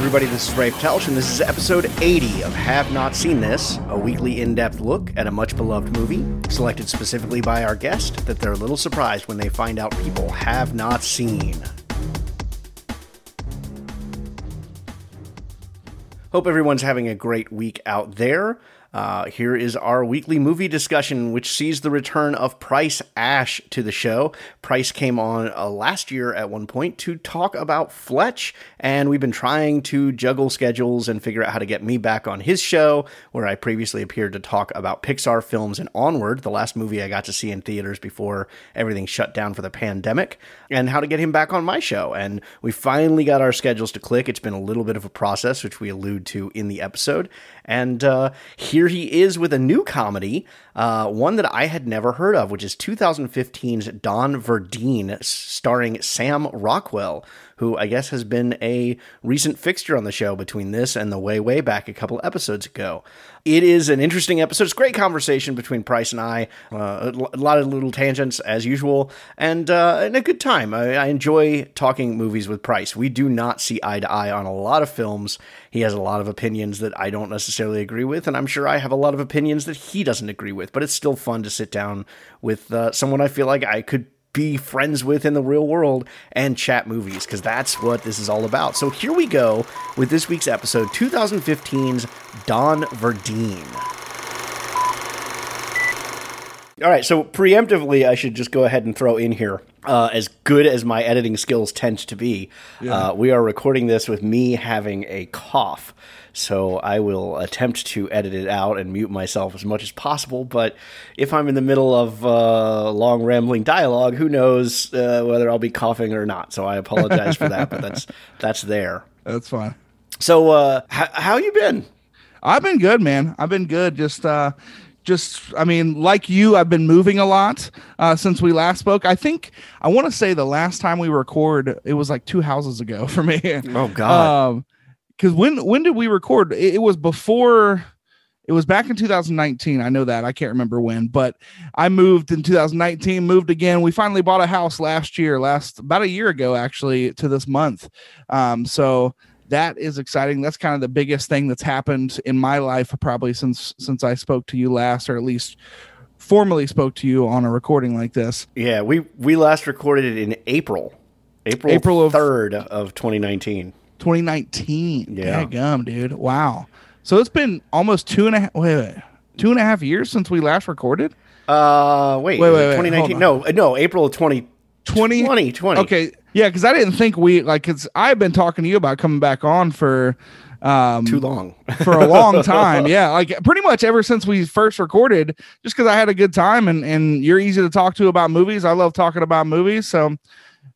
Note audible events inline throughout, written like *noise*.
Everybody, this is Rafe Telch, and this is episode 80 of Have Not Seen This, a weekly in depth look at a much beloved movie, selected specifically by our guest that they're a little surprised when they find out people have not seen. Hope everyone's having a great week out there. Uh, here is our weekly movie discussion, which sees the return of Price Ash to the show. Price came on uh, last year at one point to talk about Fletch, and we've been trying to juggle schedules and figure out how to get me back on his show, where I previously appeared to talk about Pixar films and Onward, the last movie I got to see in theaters before everything shut down for the pandemic, and how to get him back on my show. And we finally got our schedules to click. It's been a little bit of a process, which we allude to in the episode. And uh, here he is with a new comedy, uh, one that I had never heard of, which is 2015's Don Verdean, starring Sam Rockwell, who I guess has been a recent fixture on the show between this and the way, way back a couple episodes ago. It is an interesting episode. It's great conversation between Price and I. Uh, a lot of little tangents as usual, and, uh, and a good time. I, I enjoy talking movies with Price. We do not see eye to eye on a lot of films. He has a lot of opinions that I don't necessarily agree with, and I'm sure I have a lot of opinions that he doesn't agree with. But it's still fun to sit down with uh, someone I feel like I could be friends with in the real world and chat movies because that's what this is all about. So here we go with this week's episode 2015's Don Verdean. All right, so preemptively, I should just go ahead and throw in here. Uh, as good as my editing skills tend to be, uh, we are recording this with me having a cough. So I will attempt to edit it out and mute myself as much as possible. But if I'm in the middle of uh, long rambling dialogue, who knows uh, whether I'll be coughing or not? So I apologize for that, but that's *laughs* that's there. That's fine. So uh, h- how you been? I've been good, man. I've been good. Just, uh, just, I mean, like you, I've been moving a lot uh, since we last spoke. I think I want to say the last time we record, it was like two houses ago *laughs* for me. Oh God. Um, because when when did we record? It, it was before. It was back in 2019. I know that. I can't remember when, but I moved in 2019, moved again. We finally bought a house last year, last about a year ago, actually, to this month. Um, so that is exciting. That's kind of the biggest thing that's happened in my life, probably since since I spoke to you last, or at least formally spoke to you on a recording like this. yeah, we we last recorded it in April, April April of- third of 2019. 2019. Yeah. gum, dude. Wow. So it's been almost two and a half. Wait, wait, two and a half years since we last recorded. Uh, wait, Wait, wait, wait, 2019? No, uh, no, April of 20, 20 2020. Okay, yeah, because I didn't think we like. Cause I've been talking to you about coming back on for um too long. *laughs* for a long time. *laughs* Yeah, like pretty much ever since we first recorded. Just because I had a good time and and you're easy to talk to about movies. I love talking about movies. So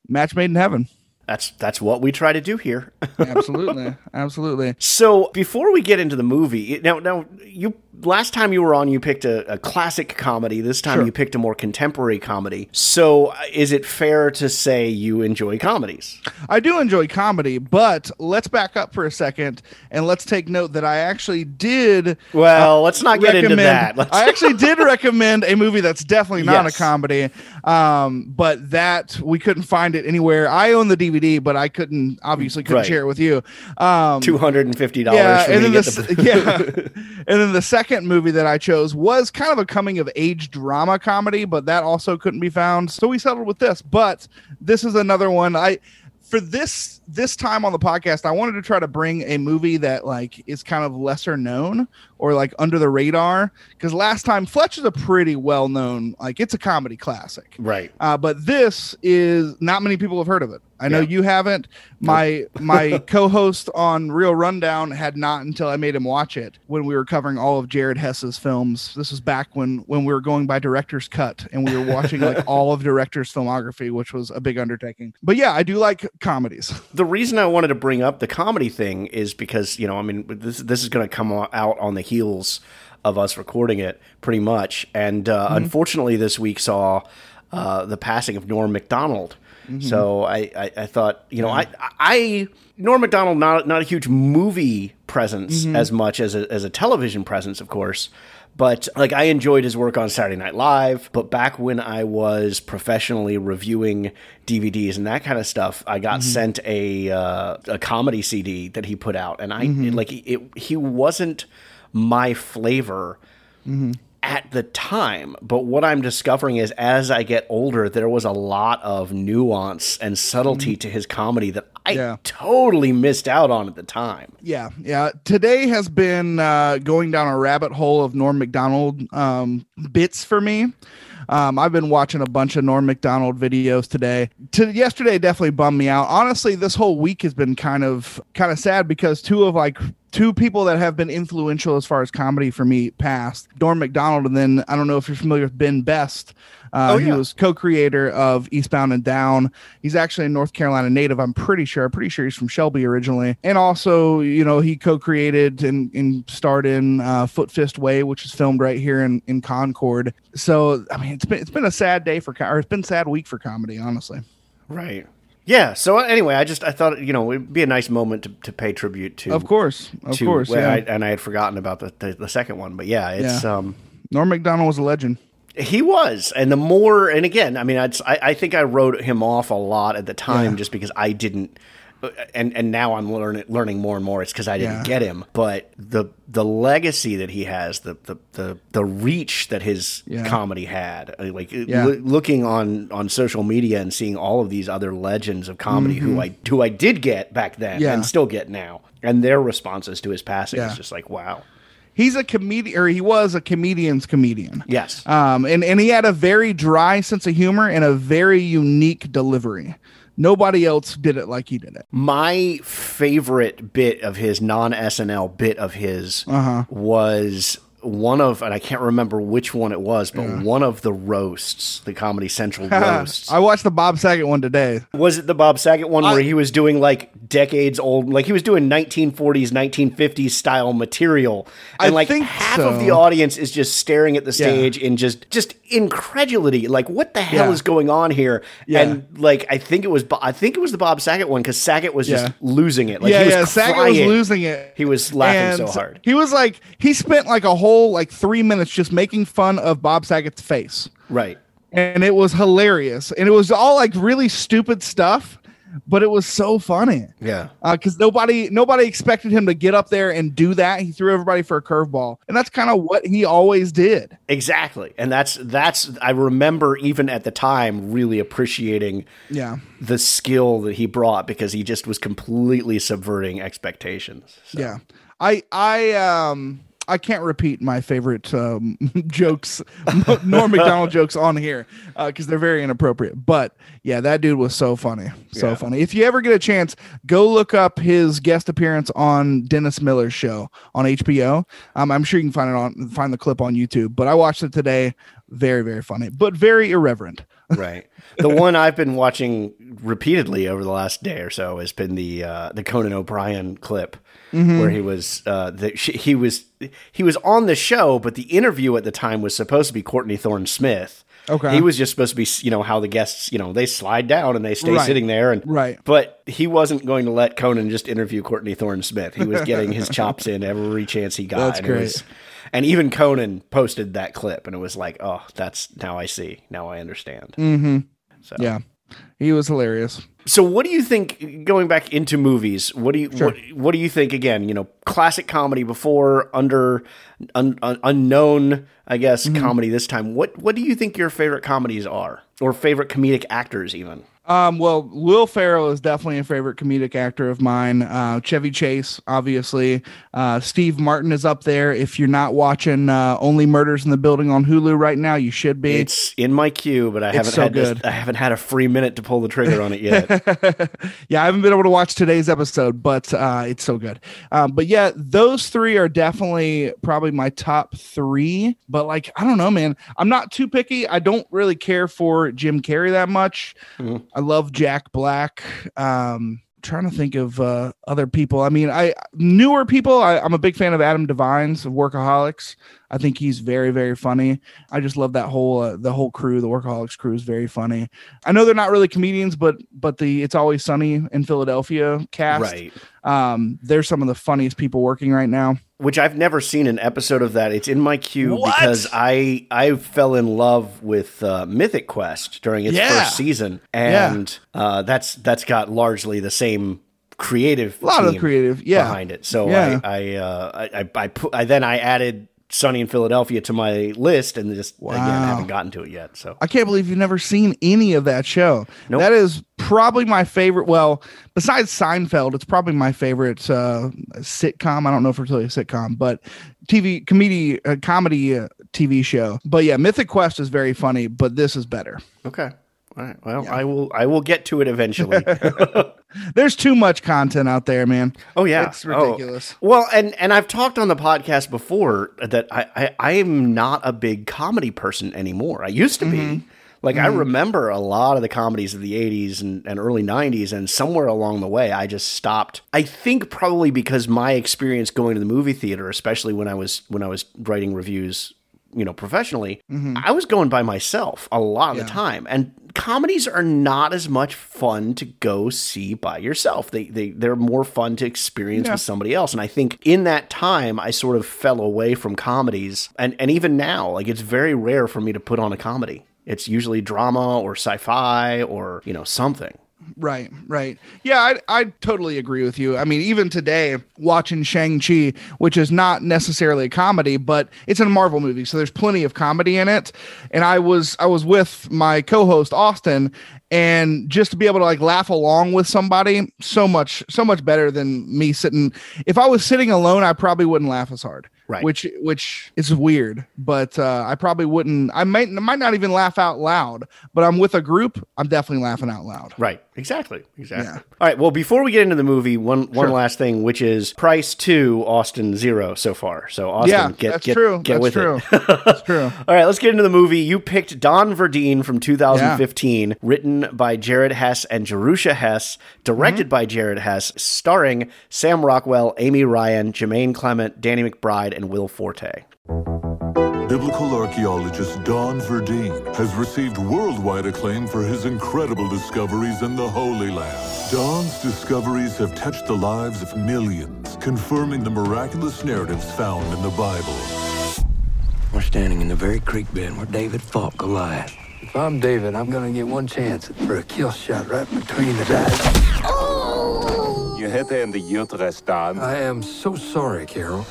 match made in heaven. That's that's what we try to do here. *laughs* Absolutely, absolutely. so before we get into the movie, now now you last time you were on, you picked a, a classic comedy. This time Sure. you picked a more contemporary comedy. So uh, is it fair to say you enjoy comedies? I do enjoy comedy, but let's back up for a second and let's take note that I actually did. Well, let's not get into that. Let's- I actually did *laughs* recommend a movie that's definitely not Yes. a comedy, um, but that we couldn't find it anywhere. I own the DVD, but I couldn't obviously couldn't Right. share it with you. Um, Two hundred and fifty dollars yeah, for and then the, the. *laughs* yeah, *laughs* and then the second movie that I chose was kind of a coming of age drama comedy, but that also couldn't be found. So we settled with this. But this is another one. I for this this time on the podcast, I wanted to try to bring a movie that like is kind of lesser known or like under the radar. Because last time Fletch is a pretty well known, like it's a comedy classic. right. Uh, but this is not many people have heard of it. I know Yeah. you haven't. My my *laughs* co-host on Real Rundown had not until I made him watch it when we were covering all of Jared Hess's films. This was back when when we were going by director's cut and we were watching like *laughs* all of director's filmography, which was a big undertaking. But yeah, I do like comedies. *laughs* the reason I wanted to bring up the comedy thing is because you know I mean this this is going to come out on the heels of us recording it pretty much, and uh, unfortunately this week saw uh, the passing of Norm Macdonald. So I, I, I thought you know I I Norm Macdonald not not a huge movie presence as much as a, as a television presence of course. But like I enjoyed his work on Saturday Night Live, but back when I was professionally reviewing DVDs and that kind of stuff, I got sent a uh, a comedy CD that he put out, and I like it. He wasn't my flavor at the time. But what I'm discovering is as I get older, there was a lot of nuance and subtlety to his comedy that I Yeah. totally missed out on at the time. Yeah, yeah. Today has been uh, going down a rabbit hole of Norm Macdonald um, bits for me. Um, I've been watching a bunch of Norm Macdonald videos today. To yesterday definitely bummed me out. Honestly, this whole week has been kind of kind of sad because two of like two people that have been influential as far as comedy for me passed. Norm Macdonald, and then I don't know if you're familiar with Ben Best. Uh, Oh, He was co-creator of Eastbound and Down. He's actually a North Carolina native. I'm pretty sure. I'm pretty sure he's from Shelby originally. And also, you know, he co-created and, and starred in uh, Foot Fist Way, which is filmed right here in, in Concord. So, I mean, it's been it's been a sad day for or it's been a sad week for comedy, honestly. Right. Yeah. So anyway, I just I thought you know it'd be a nice moment to, to pay tribute to. Of course, of to- course, well, yeah. I, and I had forgotten about the, the the second one, but yeah, it's um Norm Macdonald was a legend. He was, and the more and again, I mean, I'd, I I think I wrote him off a lot at the time Yeah. just because I didn't. And and now I'm learning learning more and more. It's because I didn't Yeah. get him, but the the legacy that he has, the the the, the reach that his Yeah. comedy had, uh, like Yeah. loo- looking on on social media and seeing all of these other legends of comedy who I who I did get back then Mm-hmm. And still get now, and their responses to his passing is just like wow. He's a comedian, or he was a comedian's comedian. Yes. Um, and, and he had a very dry sense of humor and a very unique delivery. Nobody else did it like he did it. My favorite bit of his non SNL bit of his Uh-huh. was one of, and I can't remember which one it was, but one of the roasts, the Comedy Central *laughs* roasts. I watched the Bob Saget one today. was it the Bob Saget one where he was doing like decades old, like he was doing 1940s, 1950s style material, and I like think half of the audience is just staring at the stage in just just incredulity, like what the hell Yeah. is going on here? Yeah. And like I think it was, I think it was the Bob Saget one because Saget was just losing it. Like yeah, he was yeah. Saget was losing it. He was laughing so hard. He was like, he spent like a whole like three minutes just making fun of Bob Saget's face. Right. And it was hilarious. And it was all like really stupid stuff, but it was so funny. Yeah. because nobody nobody expected him to get up there and do that. He threw everybody for a curveball, and that's kind of what he always did. Exactly. And that's that's I remember even at the time really appreciating Yeah, the skill that he brought because he just was completely subverting expectations. So. yeah. I I um I can't repeat my favorite um, *laughs* jokes, *laughs* Norm Macdonald jokes on here because they're very inappropriate. But yeah, that dude was so funny, so Yeah. funny. If you ever get a chance, go look up his guest appearance on Dennis Miller's show on HBO. Um, I'm sure you can find it on find the clip on YouTube. But I watched it today. Very very funny, but very irreverent. *laughs* right. The one I've been watching repeatedly over the last day or so has been the uh, the Conan O'Brien clip Mm-hmm. where he was uh, the, he was he was on the show, but the interview at the time was supposed to be Courtney Thorne Smith. Okay. He was just supposed to be, you know, how the guests, you know, they slide down and they stay Right. sitting there, and Right. But he wasn't going to let Conan just interview Courtney Thorne Smith. He was getting his *laughs* chops in every chance he got. That's and it great. was- and even Conan posted that clip, and it was like, oh, that's now I see, now I understand. Mm-hmm. So Yeah, he was hilarious. So, what do you think? Going back into movies, what do you Sure. what, what do you think? Again, you know, classic comedy before, under un, un, unknown, I guess, Mm-hmm. comedy this time. What what do you think your favorite comedies are, or favorite comedic actors, even? Um, well, Will Ferrell is definitely a favorite comedic actor of mine. Uh, Chevy Chase, obviously. Uh, Steve Martin is up there. If you're not watching uh, Only Murders in the Building on Hulu right now, you should be. It's in my queue, but I haven't so had this- I haven't had a free minute to pull the trigger on it yet. *laughs* yeah, I haven't been able to watch today's episode, but uh, it's so good. Um, but yeah, those three are definitely probably my top three. But like, I don't know, man. I'm not too picky. I don't really care for Jim Carrey that much. Mhm. I love Jack Black. Um, trying to think of uh, other people. I mean, I newer people. I, I'm a big fan of Adam DeVine's of Workaholics. I think he's very, very funny. I just love that whole uh, the whole crew. The Workaholics crew is very funny. I know they're not really comedians, but but the It's Always Sunny in Philadelphia cast. right. Um, they're some of the funniest people working right now. which I've never seen an episode of that. It's in my queue What? because I I fell in love with uh, Mythic Quest during its Yeah. first season, and uh, that's that's got largely the same creative A lot of creative, yeah. behind it. So Yeah. I I, uh, I I I put I then I added Sunny in Philadelphia to my list, and just again Wow. haven't gotten to it yet. So I can't believe you've never seen any of that show. Nope. That is probably my favorite. Well, besides Seinfeld, it's probably my favorite uh, sitcom. I don't know if it's really a sitcom, but TV comedy uh, comedy uh, TV show. But yeah, Mythic Quest is very funny, but this is better. okay. All right. Well, I will. I will get to it eventually. *laughs* There's too much content out there, man. Oh yeah, It's Oh. ridiculous. Well, and and I've talked on the podcast before that I I, I am not a big comedy person anymore. I used to Mm-hmm. be. Like I remember a lot of the comedies of the '80s and, and early '90s, and somewhere along the way, I just stopped. I think probably because my experience going to the movie theater, especially when I was when I was writing reviews, you know, professionally, mm-hmm. I was going by myself a lot of the time, and comedies are not as much fun to go see by yourself. They they they're more fun to experience with somebody else. And I think in that time I sort of fell away from comedies. And and even now, like it's very rare for me to put on a comedy. It's usually drama or sci-fi or, you know, something. Right, right. Yeah, I I totally agree with you. I mean, even today, watching Shang-Chi, which is not necessarily a comedy, but it's a Marvel movie, so there's plenty of comedy in it. And I was I was with my co-host Austin, and just to be able to like laugh along with somebody, so much so much better than me sitting. If I was sitting alone, I probably wouldn't laugh as hard. Right. Which which is weird, but uh, I probably wouldn't. I might might not even laugh out loud, but I'm with a group. I'm definitely laughing out loud. Right. Exactly. Exactly. Yeah. All right. Well, before we get into the movie, one one last thing, which is price two, Austin zero so far. So Austin, yeah, get that's get, true. get that's with true. it. *laughs* that's true. All right, let's get into the movie. You picked Don Verdean from 2015, written by Jared Hess and Jerusha Hess, directed mm-hmm. by Jared Hess, starring Sam Rockwell, Amy Ryan, Jermaine Clement, Danny McBride, and Will Forte. Biblical archaeologist Don Verdean has received worldwide acclaim for his incredible discoveries in the Holy Land. Don's discoveries have touched the lives of millions, confirming the miraculous narratives found in the Bible. We're standing in the very creek bed where David fought Goliath. If I'm David, I'm gonna get one chance for a kill shot right between his eyes. Je hätte in the Jutrestan. I am so sorry, Carol.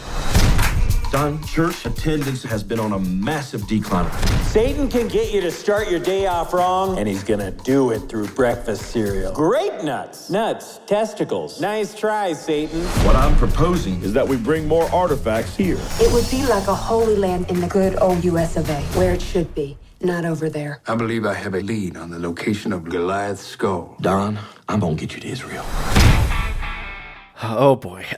Don, church attendance has been on a massive decline. Satan can get you to start your day off wrong, and he's gonna do it through breakfast cereal. Grape nuts, nuts, testicles. Nice try, Satan. What I'm proposing is that we bring more artifacts here. It would be like a holy land in the good old US of A, where it should be, not over there. I believe I have a lead on the location of Goliath's skull. Don, I'm gonna get you to Israel. Oh boy. *laughs*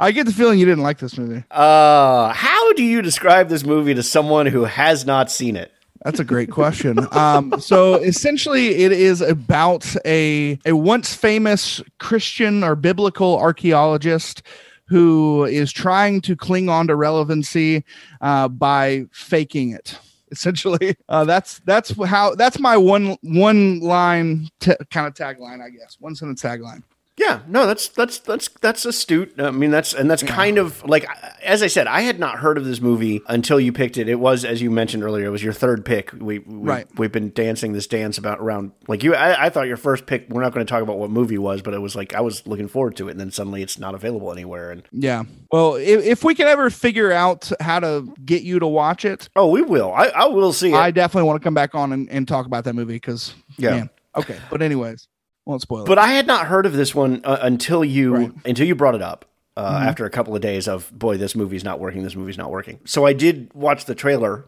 I get the feeling you didn't like this movie. Uh, how do you describe this movie to someone who has not seen it? That's a great question. Um, so essentially, it is about a a once famous Christian or biblical archaeologist who is trying to cling on to relevancy uh, by faking it. Essentially, *laughs* uh, that's that's how that's my one one line t- kind of tagline, I guess. One sentence tagline. Yeah, no, that's that's that's that's astute. I mean, that's and that's kind of like as I said, I had not heard of this movie until you picked it. It was, as you mentioned earlier, it was your third pick. We, we Right. We've been dancing this dance about around like you. I, I thought your first pick. We're not going to talk about what movie was, but it was like I was looking forward to it, and then suddenly it's not available anywhere. And Yeah. Well, if, if we can ever figure out how to get you to watch it, oh, we will. I, I will see it. I definitely want to come back on and, and talk about that movie because Yeah. man. Okay. But anyways, won't spoil it. But I had not heard of this one uh, until you Right. Mm-hmm. until you brought it up. Uh, After a couple of days of boy, this movie's not working. This movie's not working. So I did watch the trailer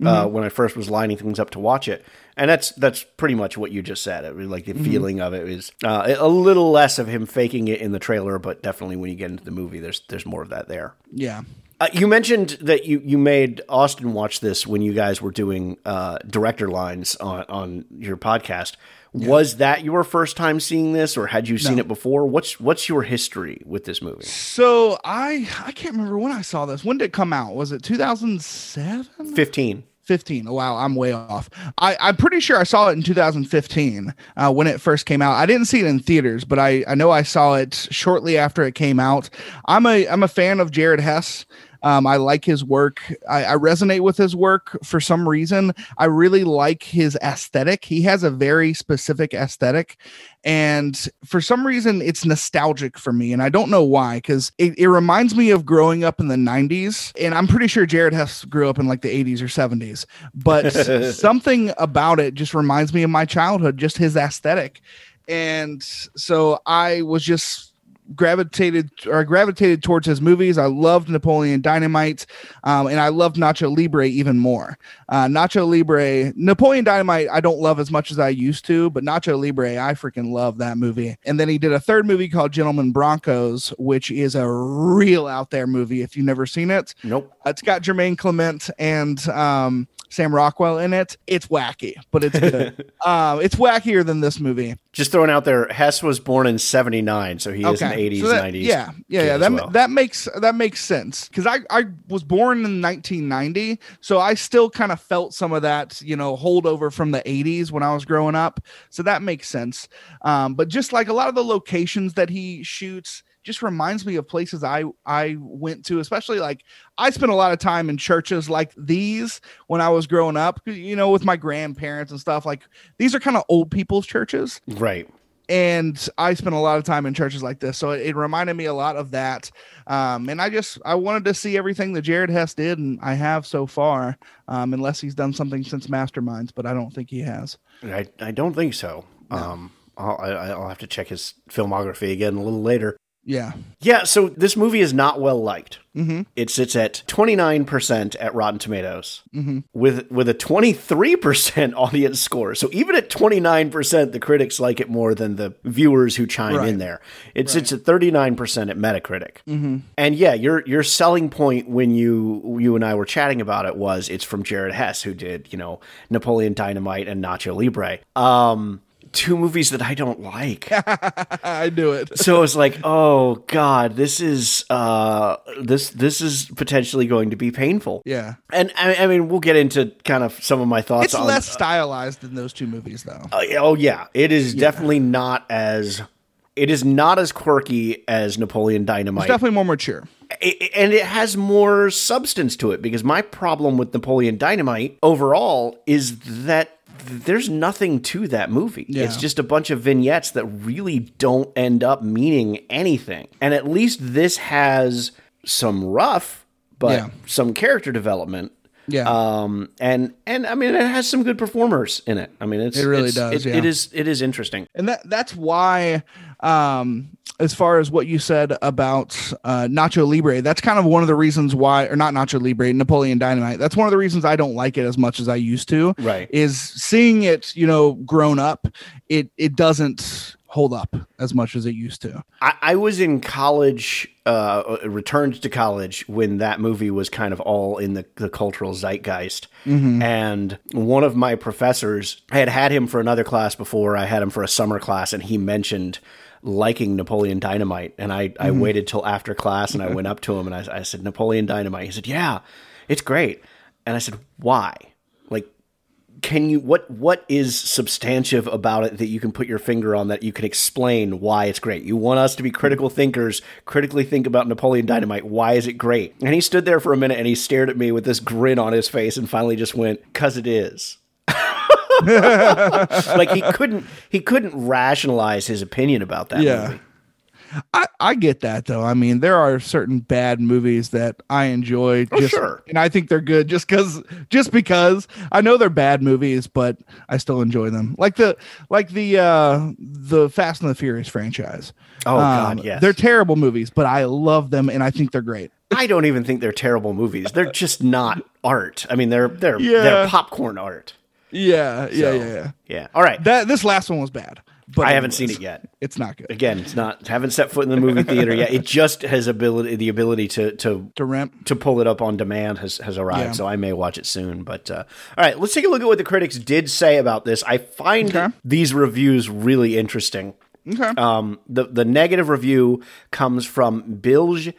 uh, Mm-hmm. when I first was lining things up to watch it, and that's that's pretty much what you just said. It was like the Mm-hmm. feeling of it is uh, a little less of him faking it in the trailer, but definitely when you get into the movie, there's there's more of that there. yeah. Uh, you mentioned that you, you made Austin watch this when you guys were doing uh, director lines on, on your podcast. Was that your first time seeing this, or had you seen it before? What's what's your history with this movie? So I I can't remember when I saw this. When did it come out? Was it 2007? Fifteen. 15. Oh, wow, I'm way off. I, I'm pretty sure I saw it in 2015 uh, when it first came out. I didn't see it in theaters, but I, I know I saw it shortly after it came out. I'm a I'm a fan of Jared Hess. Um, I like his work. I, I resonate with his work for some reason. I really like his aesthetic. He has a very specific aesthetic. And for some reason, it's nostalgic for me. And I don't know why, because it, it reminds me of growing up in the 90s. And I'm pretty sure Jared Hess grew up in like the 80s or 70s. But *laughs* something about it just reminds me of my childhood, just his aesthetic. And so I was just gravitated or gravitated towards his movies. I loved Napoleon Dynamite, um, and I loved Nacho Libre even more. Uh, Nacho Libre, Napoleon Dynamite, I don't love as much as I used to, but Nacho Libre, I freaking love that movie. And then he did a third movie called Gentleman Broncos, which is a real out there movie. If you've never seen it, Nope. it's got Jermaine Clement and um, Sam Rockwell in it. It's wacky, but it's good. um, *laughs* it's wackier than this movie. Just throwing out there, Hess was born in '79, so he is an '80s, So that- '90s. Yeah, yeah, yeah. That well. that makes that makes sense because I I was born in 1990, so I still kind of felt some of that you know holdover from the 80s when I was growing up. So that makes sense. Um, but just like a lot of the locations that he shoots. Just reminds me of places I I went to, especially like I spent a lot of time in churches like these when I was growing up, you know, with my grandparents and stuff. Like these are kind of old people's churches, right. and I spent a lot of time in churches like this, so it, it reminded me a lot of that. Um, and I just I wanted to see everything that Jared Hess did, and I have so far, um, unless he's done something since Masterminds, but I don't think he has. I, I don't think so. Um, I'll, I'll have to check his filmography again a little later. Yeah, Yeah, so this movie is not well liked. Mm-hmm. It sits at 29% at Rotten Tomatoes with with a 23% *laughs* audience score. So even at 29%, the critics like it more than the viewers who chime Right. in there. It sits at 39% at Metacritic. And yeah, your your selling point when you you and I were chatting about it was it's from Jared Hess who did, you know, Napoleon Dynamite and Nacho Libre. Um two movies that I don't like *laughs* I knew it. so it's like oh god this is uh this this is potentially going to be painful Yeah, and i, I mean we'll get into kind of some of my thoughts it's on less stylized than those two movies, though. uh, oh yeah it is definitely not as it is not as quirky as napoleon dynamite It's definitely more mature. I- I- and it has more substance to it because my problem with napoleon dynamite overall is that there's nothing to that movie. Yeah. It's just a bunch of vignettes that really don't end up meaning anything. And at least this has some rough, but Yeah. some character development. Yeah. Um and and I mean it has some good performers in it. I mean it's It really it's- does, It, yeah. it is it is interesting. and that that's why um as far as what you said about uh nacho libre that's kind of one of the reasons why or not nacho libre napoleon dynamite that's one of the reasons i don't like it as much as i used to Right. is seeing it you know grown up it it doesn't hold up as much as it used to I, I was in college, uh, returned to college when that movie was kind of all in the, the cultural zeitgeist. And one of my professors, I had had him for another class before. I had him for a summer class, and he mentioned liking Napoleon Dynamite. And I, I mm-hmm. waited till after class and I went up to him and I, I said, Napoleon Dynamite. He said, Yeah, it's great. And I said, Why? Like, can you what what is substantive about it that you can put your finger on that you can explain why it's great you want us to be critical thinkers critically think about napoleon dynamite why is it great and he stood there for a minute and he stared at me with this grin on his face and finally just went cuz it is *laughs* like he couldn't he couldn't rationalize his opinion about that Yeah. movie I, I get that though. I mean, there are certain bad movies that I enjoy just sure. and I think they're good just cuz just because I know they're bad movies, but I still enjoy them. Like the like the uh the Fast and the Furious franchise. Um, Oh, God, yes. They're terrible movies, but I love them and I think they're great. i don't even think they're terrible movies they're just not art i mean they're they're Yeah. they're popcorn art Yeah, yeah, So, yeah, yeah. yeah all right That this last one was bad. But i haven't seen it yet It's not good. again, it's not haven't set foot in the movie theater yet. It just has ability the ability to to To rent. to pull it up on demand has has arrived. Yeah. So I may watch it soon. But uh, all right, let's take a look at what the critics did say about this. I find Okay. these reviews really interesting. Okay. Um, the the negative review comes from Bilge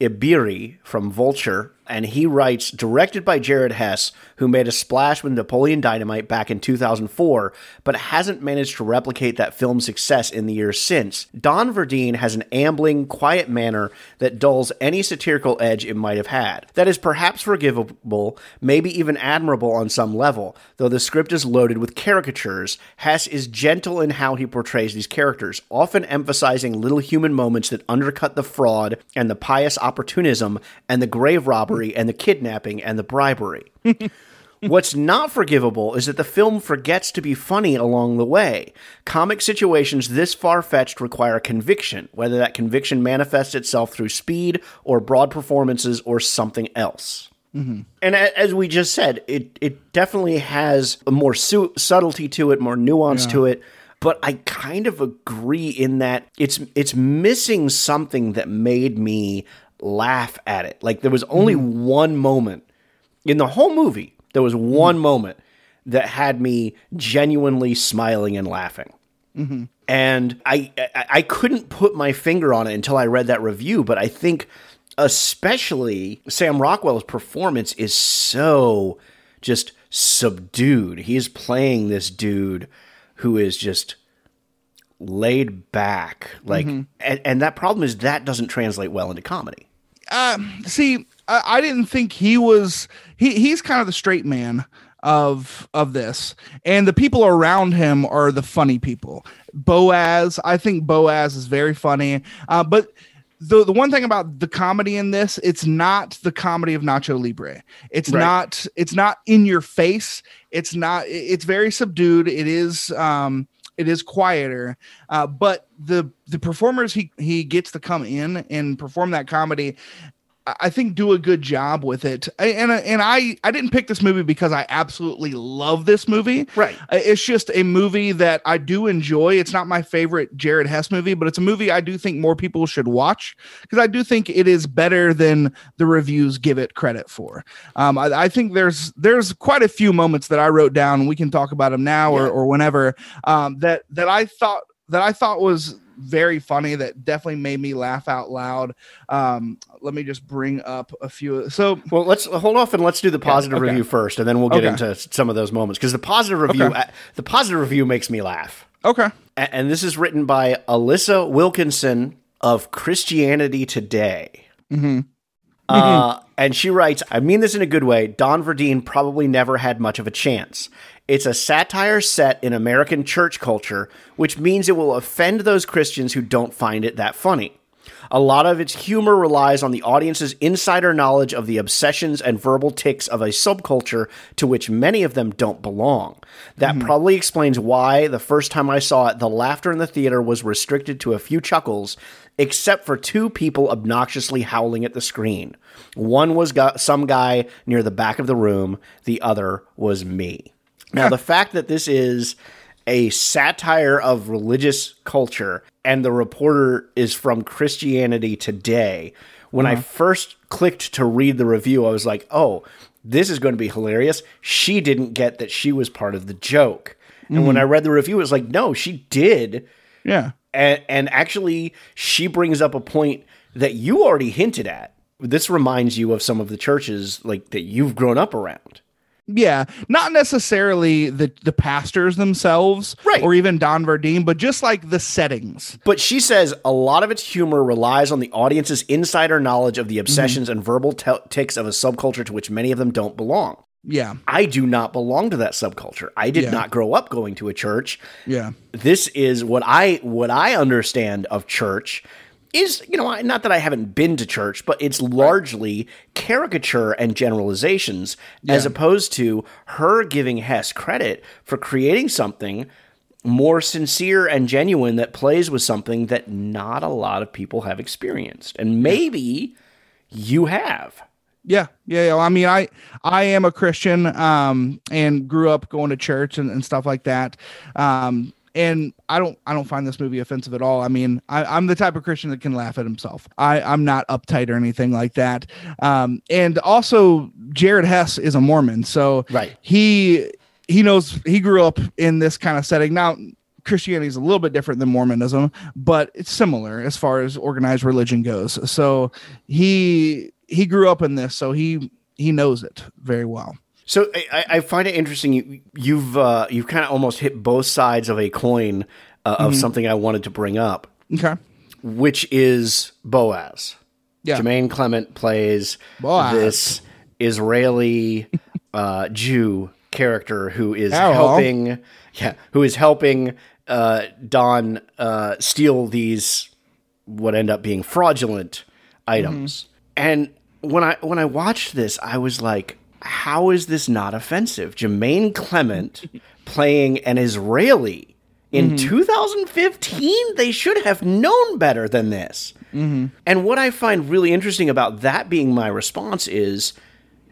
Ebiri from Vulture. And he writes, directed by Jared Hess, who made a splash with Napoleon Dynamite back in 2004, but hasn't managed to replicate that film's success in the years since. Don Verdean has an ambling, quiet manner that dulls any satirical edge it might have had. That is perhaps forgivable, maybe even admirable on some level, though the script is loaded with caricatures. Hess is gentle in how he portrays these characters, often emphasizing little human moments that undercut the fraud and the pious opportunism and the grave robbery and the kidnapping and the bribery. *laughs* What's not forgivable is that the film forgets to be funny along the way. Comic situations this far fetched require conviction, whether that conviction manifests itself through speed or broad performances or something else. Mm-hmm. And a- as we just said, it, it definitely has a more su- subtlety to it, more nuance to it. But I kind of agree in that it's it's missing something that made me laugh at it. Like there was only hmm. one moment in the whole movie. There was hmm. one moment that had me genuinely smiling and laughing. Mm-hmm. And I, I I couldn't put my finger on it until I read that review, but I think especially Sam Rockwell's performance is so just subdued. He is playing this dude who is just laid back. Like mm-hmm. and, and that problem is that doesn't translate well into comedy. See I, I didn't think he was he he's kind of the straight man of of this. And the people around him are the funny people. Boaz i think boaz is very funny. Uh, but the the one thing about the comedy in this it's not the comedy of nacho libre. It's Right. not it's not in your face. It's not it's very subdued. It is um it is quieter. Uh, but the the performers he he gets to come in and perform that comedy I- think do a good job with it. And and I I didn't pick this movie because I absolutely love this movie. Right. It's just a movie that I do enjoy. It's not my favorite Jared Hess movie, but it's a movie I do think more people should watch because I do think it is better than the reviews give it credit for. Um, I, I think there's there's quite a few moments that I wrote down. We can talk about them now or, or whenever. Um, that that I thought that I thought was very funny that definitely made me laugh out loud. Um, let me just bring up a few. So Well, let's hold off and let's do the positive okay. review first, and then we'll get Okay. into some of those moments because the positive review, Okay. uh, the positive review makes me laugh. okay, A- And this is written by Alissa Wilkinson of Christianity Today. Uh, and she writes, I mean this in a good way. Don Verdean probably never had much of a chance. It's a satire set in American church culture, which means it will offend those Christians who don't find it that funny. A lot of its humor relies on the audience's insider knowledge of the obsessions and verbal tics of a subculture to which many of them don't belong. That mm-hmm. probably explains why, the first time I saw it, the laughter in the theater was restricted to a few chuckles, except for two people obnoxiously howling at the screen. One was some guy near the back of the room, the other was me. Now, the fact that this is a satire of religious culture and the reporter is from Christianity Today, when I uh-huh. first clicked to read the review, I was like, oh, this is going to be hilarious. She didn't get that she was part of the joke. And when mm. I read the review, it was like, no, she did. Yeah, and, and actually she brings up a point that you already hinted at. This reminds you of some of the churches like that you've grown up around yeah. Not necessarily the the pastors themselves, Right. or even Don Verdean, but just like the settings. but she says a lot of its humor relies on the audience's insider knowledge of the mm-hmm. obsessions and verbal t- tics of a subculture to which many of them don't belong Yeah, i do not belong to that subculture i did Yeah. not grow up going to a church yeah, this is what I what I understand of church is you know not that I haven't been to church, but it's largely caricature and generalizations as opposed to her giving Hess credit for creating something more sincere and genuine that plays with something that not a lot of people have experienced, and maybe you have. Yeah, yeah, yeah. I mean, I I am a Christian, um, and grew up going to church and, and stuff like that. Um, and I don't I don't find this movie offensive at all. I mean, I, I'm the type of Christian that can laugh at himself. I I'm not uptight or anything like that. Um, and also Jared Hess is a Mormon, so Right. he he knows he grew up in this kind of setting. Now Christianity is a little bit different than Mormonism, but it's similar as far as organized religion goes. So he he grew up in this, so he he knows it very well. So I, I find it interesting. You, you've uh, you've kind of almost hit both sides of a coin uh, of Mm-hmm. something I wanted to bring up, Okay. which is Boaz. Yeah. Jermaine Clement plays Boaz. this Israeli *laughs* uh, Jew character who is Hello. helping, yeah, who is helping uh, Don uh, steal these what end up being fraudulent items. And when I when I watched this, I was like, how is this not offensive? Jermaine Clement *laughs* playing an Israeli in mm-hmm. 2015, they should have known better than this. Mm-hmm. And what I find really interesting about that being my response is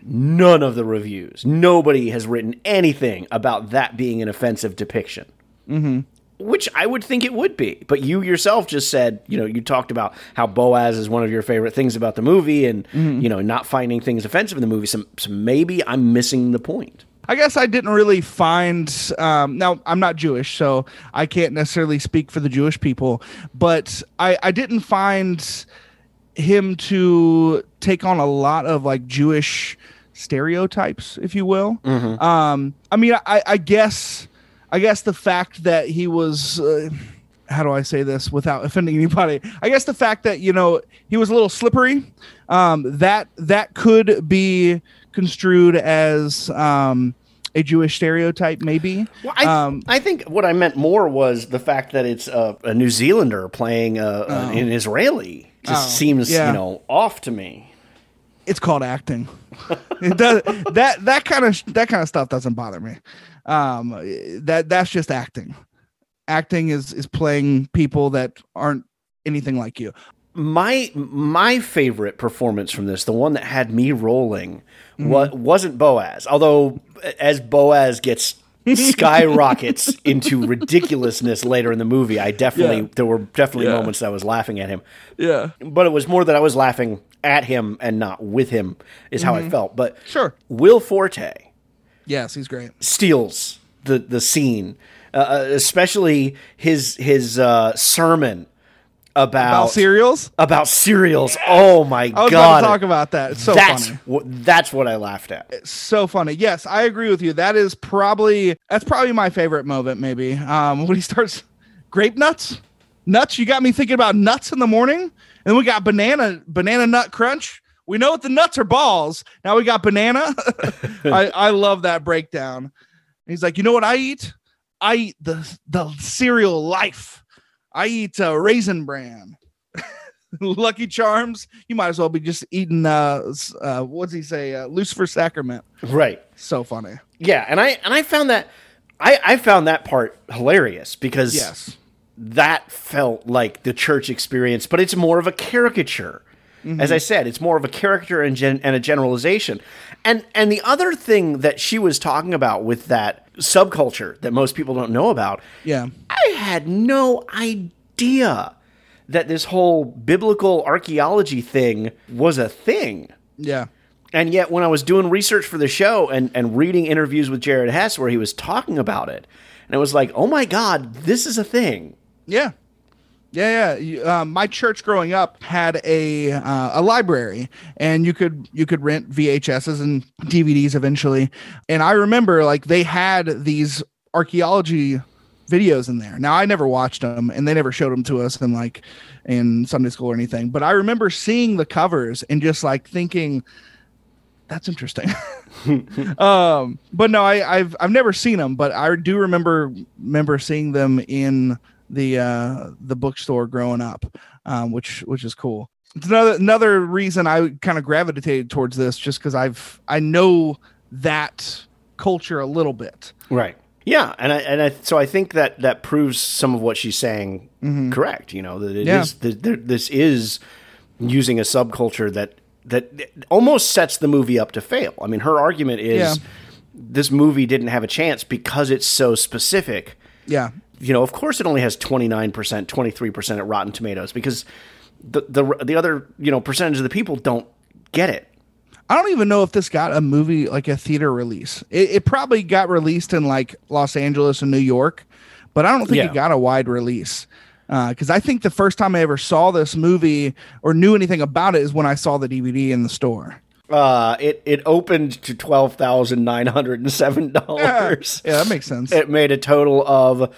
none of the reviews, nobody has written anything about that being an offensive depiction. Mm-hmm. Which I would think it would be. But you yourself just said, you know, you talked about how Boaz is one of your favorite things about the movie and, you know, not finding things offensive in the movie. So, so maybe I'm missing the point. I guess I didn't really find. Um, now I'm not Jewish, so I can't necessarily speak for the Jewish people, but I, I didn't find him to take on a lot of like Jewish stereotypes, if you will. Um, I mean, I, I guess, I guess the fact that he was. Uh, how do I say this without *laughs* offending anybody? I guess the fact that you know he was a little slippery, um, that that could be construed as um, a Jewish stereotype, maybe. Well, I, um, I think what I meant more was the fact that it's a, a New Zealander playing a, an Israeli. Just Oh, seems, yeah. you know, off to me. it's called acting. *laughs* it does that that kind of that kind of stuff doesn't bother me. Um, that that's just acting. Acting is is playing people that aren't anything like you. my my favorite performance from this, the one that had me rolling, Mm-hmm. wa- wasn't Boaz. Although as Boaz gets skyrockets *laughs* into ridiculousness later in the movie, I definitely Yeah. there were definitely Yeah. moments that I was laughing at him. Yeah. But it was more that I was laughing at him and not with him is how I felt. But Mm-hmm. Sure. Will Forte Yes, he's great. steals the the scene, uh, uh, especially his his uh, sermon about About cereals. about cereals. Oh my god! I was god! about to talk about that. It's so that's funny. wh- that's what I laughed at. so funny. Yes, I agree with you. That is probably that's probably my favorite moment. Maybe um, when he starts grape nuts, nuts. You got me thinking about nuts in the morning, and we got banana banana nut crunch. We know what the nuts are balls. Now we got banana. *laughs* I I love that breakdown. He's like, you know what I eat? I eat the the cereal life. I eat uh, raisin bran. *laughs* Lucky Charms. You might as well be just eating. Uh, uh, what's he say? Uh, Lucifer Sacrament. Right? So funny. Yeah, and I and I found that I I found that part hilarious because Yes. that felt like the church experience, but it's more of a caricature. As I mm-hmm. said, it's more of a character and, gen- and a generalization. And and the other thing that she was talking about with that subculture that most people don't know about, Yeah. I had no idea that this whole biblical archaeology thing was a thing. Yeah. And yet, when I was doing research for the show and, and reading interviews with Jared Hess where he was talking about it, and it was like, oh my God, this is a thing. Yeah. Yeah, yeah. Uh, my church growing up had a uh, a library, and you could you could rent VHSs and DVDs eventually. And I remember like they had these archaeology videos in there. Now I never watched them, and they never showed them to us in like in Sunday school or anything. But I remember seeing the covers and just like thinking, that's interesting. *laughs* um, but no, I, I've I've never seen them, but I do remember remember seeing them in the uh, the bookstore growing up, um, which which is cool. It's another another reason I kind of gravitated towards this, just because I've I know that culture a little bit. Right. Yeah, and I, and I, so I think that that proves some of what she's saying correct. You know that it is Yeah. that there, this is using a subculture that that almost sets the movie up to fail. I mean, her argument is Yeah. this movie didn't have a chance because it's so specific. Yeah, you know, of course, it only has twenty nine percent, twenty three percent at Rotten Tomatoes because the the the other you know percentage of the people don't get it. I don't even know if this got a movie like a theater release. It, it probably got released in like Los Angeles and New York, but I don't think Yeah. it got a wide release. because I think the first time I ever saw this movie or knew anything about it is when I saw the DVD in the store. Uh, it it opened to twelve thousand nine hundred and seven dollars. Yeah, that makes sense. It made a total of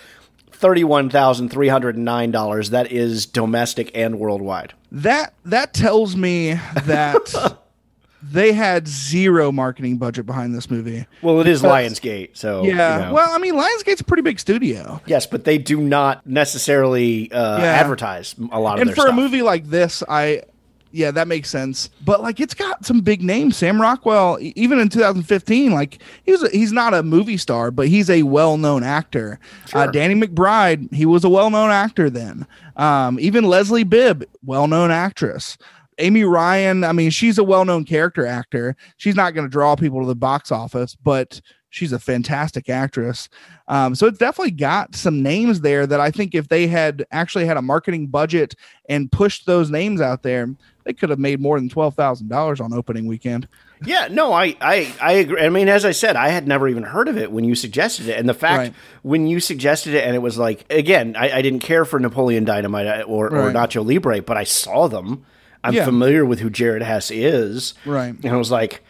thirty one thousand three hundred and nine dollars. That is domestic and worldwide. that that tells me that *laughs* they had zero marketing budget behind this movie. Well, it is Because- Lionsgate, so Yeah. you know. Well, I mean, Lionsgate's a pretty big studio. yes, but they do not necessarily uh, Yeah. advertise a lot of and for stuff. a movie like this, I yeah, that makes sense. But like, it's got some big names. Sam Rockwell, even in 2015, like he was a, he's not a movie star, but he's a well-known actor. Uh, Danny McBride, he was a well-known actor then. Um, even Leslie Bibb, well-known actress. Amy Ryan, I mean, she's a well-known character actor. She's not going to draw people to the box office, but she's a fantastic actress. Um, so it's definitely got some names there that I think if they had actually had a marketing budget and pushed those names out there, they could have made more than twelve thousand dollars on opening weekend. Yeah, no, I, I, I agree. I mean, as I said, I had never even heard of it when you suggested it, and the fact Right. when you suggested it, and it was like, again, I, I didn't care for Napoleon Dynamite uh, or, or Nacho Libre, but I saw them. I'm Yeah. familiar with who Jared Hess is, Right. And I was like,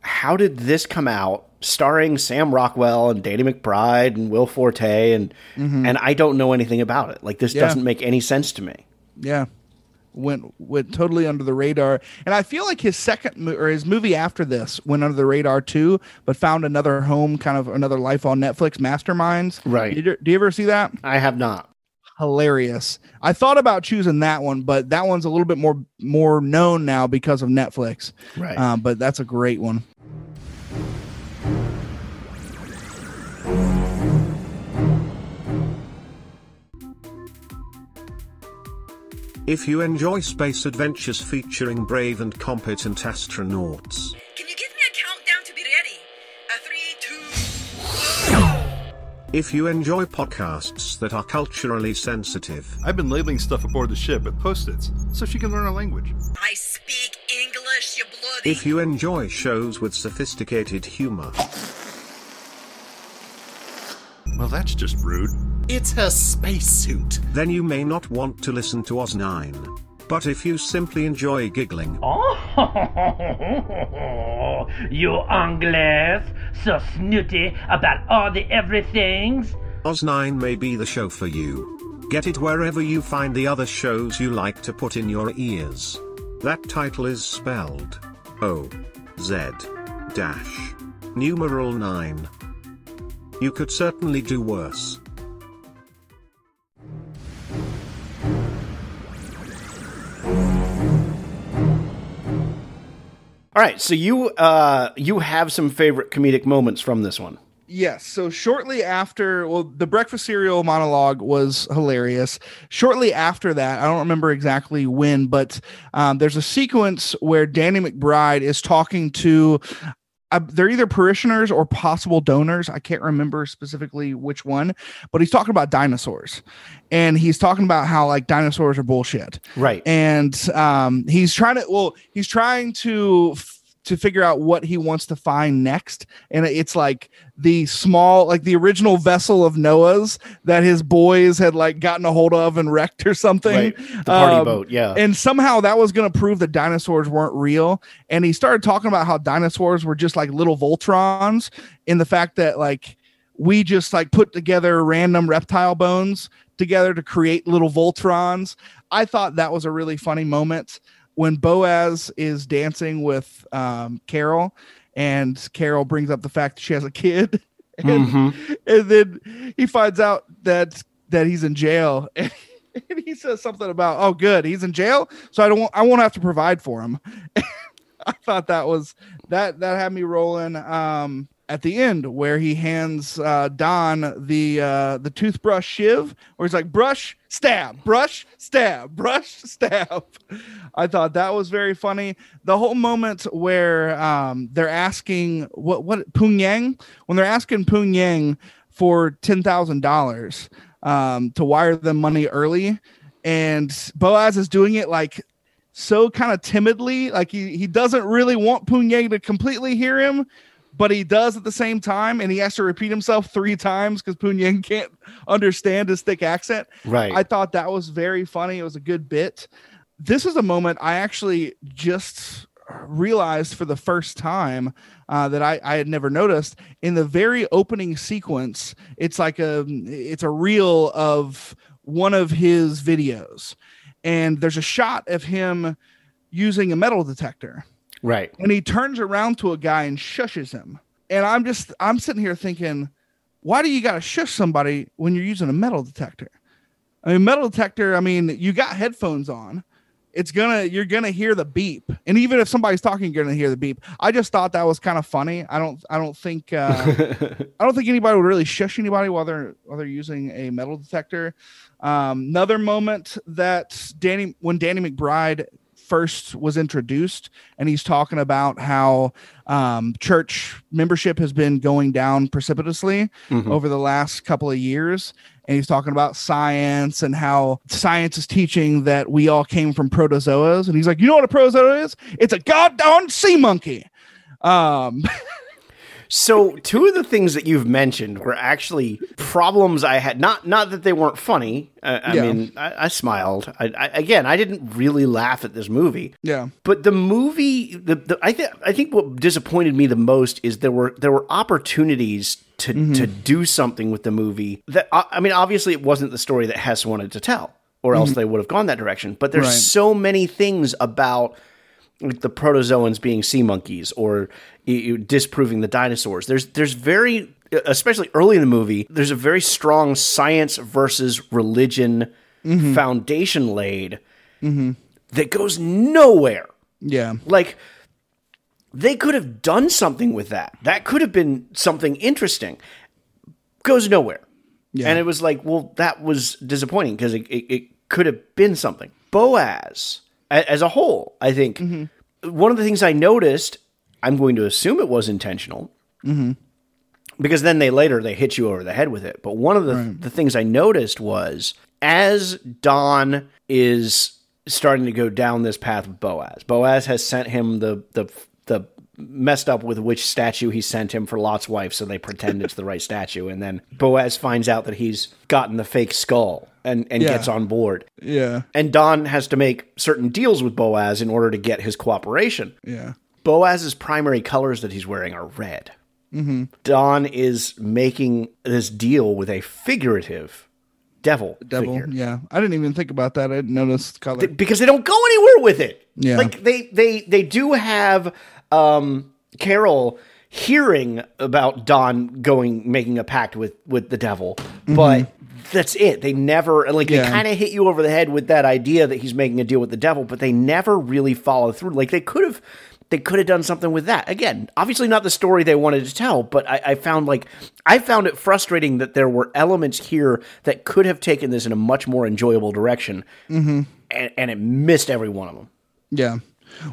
how did this come out? Starring Sam Rockwell and Danny McBride and Will Forte, and and I don't know anything about it. Like this Mm-hmm. Yeah. doesn't make any sense to me. Yeah, went went totally under the radar, and I feel like his second or his movie after this went under the radar too, but found another home, kind of another life on Netflix. Masterminds, Right. Did you, do you ever see that? I have not. hilarious. I thought about choosing that one, but that one's a little bit more more known now because of Netflix. Right. Um, but that's a great one. If you enjoy space adventures featuring brave and competent astronauts, Can you give me a countdown to be ready? A three, two. if you enjoy podcasts that are culturally sensitive, I've been labeling stuff aboard the ship with post-its so she can learn our language. I speak English, you bloody. if you enjoy shows with sophisticated humor, Well, that's just rude. It's her spacesuit. then you may not want to listen to Oz 9. But if you simply enjoy giggling, Oh, *laughs* you Anglais, so snooty about all the everythings. Oz 9 may be the show for you. Get it wherever you find the other shows you like to put in your ears. That title is spelled O Z dash numeral 9. You could certainly do worse. All right, so you uh you have some favorite comedic moments from this one. Yes. So shortly after, well, the breakfast cereal monologue was hilarious. Shortly after that, I don't remember exactly when, but um, there's a sequence where Danny McBride is talking to. Uh, they're either parishioners or possible donors. I can't remember specifically which one, but he's talking about dinosaurs, and he's talking about how like dinosaurs are bullshit Right. and um, he's trying to well he's trying to f- to figure out what he wants to find next. And it's like the small like the original vessel of noah's that his boys had like gotten a hold of and wrecked or something. Right. The party um, boat, yeah. and somehow that was going to prove that dinosaurs weren't real. And he started talking about how dinosaurs were just like little voltrons in the fact that like we just like put together random reptile bones together to create little voltrons. I thought that was a really funny moment when boaz is dancing with um, carol and carol brings up the fact that she has a kid *laughs* and, Mhm. and then he finds out that that he's in jail *laughs* and, he says something about oh good he's in jail so i don't want i won't have to provide for him *laughs* i thought that was that that had me rolling um at the end where he hands uh don the uh the toothbrush shiv where he's like brush stab brush stab brush *laughs* stab. I thought that was very funny. The whole moment where um they're asking what what Pung Yang? When they're asking Pung Yang for ten thousand dollars um to wire them money early and Boaz is doing it like so kind of timidly like he he doesn't really want Pung Yang to completely hear him but he does at the same time, and he has to repeat himself three times because Punyan *laughs* can't understand his thick accent. Right. I thought that was very funny. It was a good bit. This is a moment I actually just realized for the first time uh, that I, I had never noticed in the very opening sequence. It's like a it's a reel of one of his videos, and there's a shot of him using a metal detector Right. and he turns around to a guy and shushes him. And I'm just I'm sitting here thinking, why do you got to shush somebody when you're using a metal detector? I mean, metal detector. I mean, you got headphones on. It's gonna you're gonna hear the beep, and even if somebody's talking, you're gonna hear the beep. I just thought that was kind of funny. I don't I don't think uh, *laughs* I don't think anybody would really shush anybody while they're while they're using a metal detector. Um, another moment that Danny when Danny McBride first was introduced and he's talking about how um, church membership has been going down precipitously Mhm. over the last couple of years. And he's talking about science and how science is teaching that we all came from protozoas. And he's like you know what a protozoa is? It's a goddamn sea monkey. Um *laughs* So two of the things that you've mentioned were actually problems I had. Not not that they weren't funny. I, I Yeah. mean, I, I smiled. I, I, again, I didn't really laugh at this movie. yeah But the movie, the, the I think I think what disappointed me the most is there were there were opportunities to Mm-hmm. to do something with the movie that I mean, obviously it wasn't the story that Hess wanted to tell, or else they would have gone that direction. But there's Mm-hmm. Right. so many things about like the protozoans being sea monkeys or you, disproving the dinosaurs. There's there's very especially early in the movie, there's a very strong science versus religion Mm-hmm. foundation laid that goes nowhere. yeah Like they could have done something with that. That could have been something interesting. Goes nowhere. Yeah. And it was like, well, that was disappointing because it, it, it could have been something. Boaz, as a whole, I think mm-hmm. one of the things I noticed, I'm going to assume it was intentional, mm-hmm. because then they later they hit you over the head with it. But one of the the things I noticed was as Don is starting to go down this path with Boaz. Boaz has sent him the the the messed up with which statue he sent him for Lot's wife, so they pretend it's the right statue, and then Boaz finds out that he's gotten the fake skull and and Yeah. gets on board. yeah And Don has to make certain deals with Boaz in order to get his cooperation. yeah Boaz's primary colors that he's wearing are red. Mm-hmm. Don is making this deal with a figurative devil, devil figure. yeah i didn't even think about that i didn't notice the color because they don't go anywhere with it. Yeah. like they they they do have um, Carol hearing about Don going making a pact with with the devil, but. That's it. They never like Mm-hmm. Yeah. they kind of hit you over the head with that idea that he's making a deal with the devil, but they never really follow through. Like they could have, they could have done something with that. Again, obviously not the story they wanted to tell, but I, I found like I found it frustrating that there were elements here that could have taken this in a much more enjoyable direction, Mm-hmm. and, and it missed every one of them. Yeah.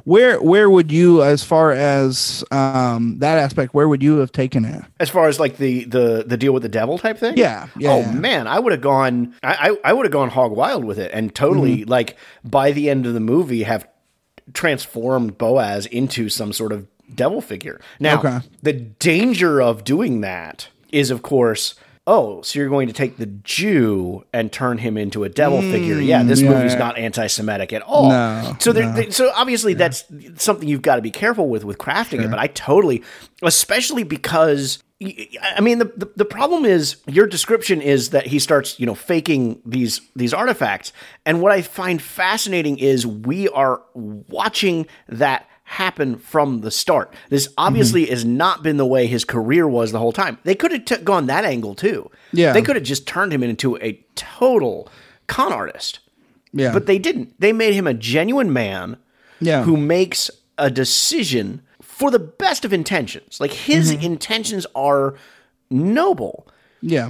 Where where would you as far as um that aspect where would you have taken it? As far as like the the the deal with the devil type thing, Yeah, yeah, oh yeah. man, I would have gone. I I, I would have gone hog wild with it, and totally Mm-hmm. like by the end of the movie have transformed Boaz into some sort of devil figure. Now, Okay. the danger of doing that is, of course. Oh, so you're going to take the Jew and turn him into a devil figure? Yeah, this Mm, yeah, movie's yeah. not anti-Semitic at all. No, so, there, no. they- so obviously that's something you've got to be careful with with crafting it. But I totally, especially because I mean the, the the problem is your description is that he starts you know faking these these artifacts, and what I find fascinating is we are watching that happen from the start. This obviously Mm-hmm. has not been the way his career was the whole time. They could have t- gone that angle too. Yeah. they could have just turned him into a total con artist. Yeah. But they didn't. They made him a genuine man Yeah. who makes a decision for the best of intentions. Like his Mm-hmm. intentions are noble, yeah.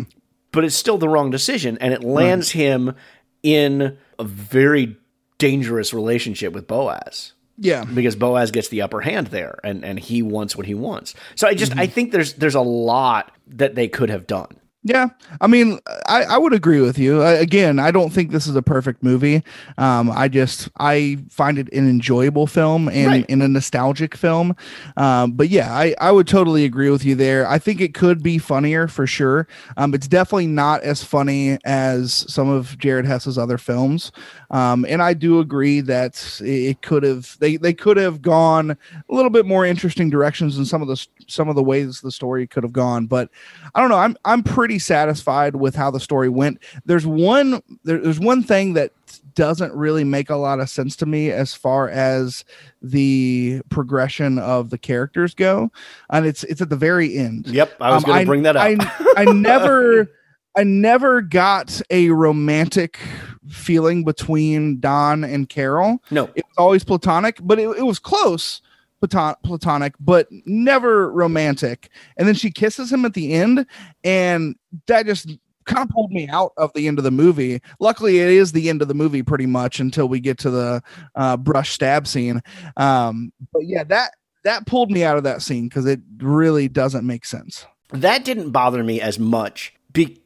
but it's still the wrong decision. And it lands him in a very dangerous relationship with Boaz. Yeah. Because Boaz gets the upper hand there and, and he wants what he wants. So I just Mm-hmm. I think there's there's a lot that they could have done. Yeah, I mean, I, I would agree with you. I, again, I don't think this is a perfect movie. Um, I just I find it an enjoyable film and, Right. and a nostalgic film. Um, but yeah, I, I would totally agree with you there. I think it could be funnier for sure. Um, it's definitely not as funny as some of Jared Hess's other films. Um, and I do agree that it, could have they they could have gone a little bit more interesting directions in some of the some of the ways the story could have gone. But I don't know. I'm I'm pretty satisfied with how the story went. There's one there, there's one thing that doesn't really make a lot of sense to me as far as the progression of the characters go, and it's it's at the very end. Yep, I was Um, going to bring that up. I, I *laughs* never I never got a romantic feeling between Don and Carol. No. It was always platonic, but it, it was close platon- platonic, but never romantic. And then she kisses him at the end, and that just kind of pulled me out of the end of the movie. Luckily, it is the end of the movie pretty much until we get to the uh, brush stab scene. Um, but yeah, that that pulled me out of that scene because it really doesn't make sense. that didn't bother me as much because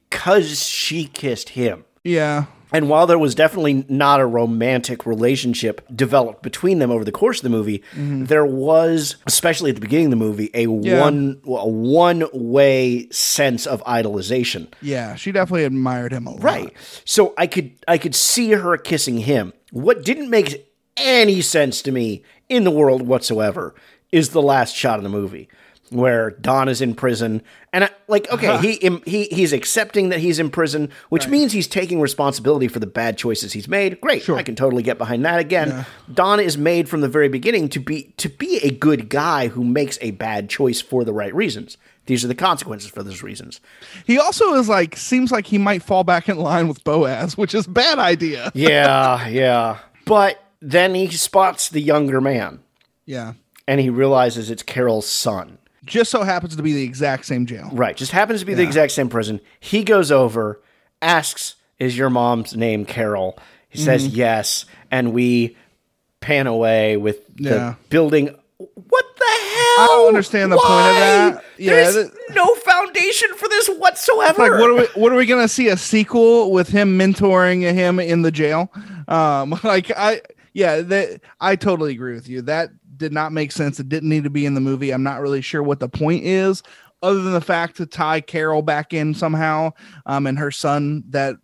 she kissed him. Yeah. And while there was definitely not a romantic relationship developed between them over the course of the movie, mm-hmm. there was, especially at the beginning of the movie, a Yeah. one a one way sense of idolization. Yeah, she definitely admired him a lot. Right. So I could I could see her kissing him. What didn't make any sense to me in the world whatsoever is the last shot of the movie where Don is in prison and I, like okay, *laughs* he im- he he's accepting that he's in prison, which means he's taking responsibility for the bad choices he's made. Great. I can totally get behind that again. Don is made from the very beginning to be to be a good guy who makes a bad choice for the right reasons. These are the consequences for those reasons. He also is like seems like he might fall back in line with Boaz, which is a bad idea. *laughs* yeah, yeah. But then he spots the younger man Yeah. and he realizes it's Carol's son. Just so happens to be the exact same jail. Right. Just happens to be the exact same prison. He goes over, asks, Is your mom's name Carol? He says Mhm. yes. And we pan away with the building. What the hell? I don't understand the point of that. Yeah, There's no foundation for this whatsoever. like what are we what are we gonna see a sequel with him mentoring him in the jail? Um *laughs* like I yeah, that I totally agree with you. That did not make sense. It didn't need to be in the movie. I'm not really sure what the point is, other than the fact to tie Carol back in somehow, um, and her son that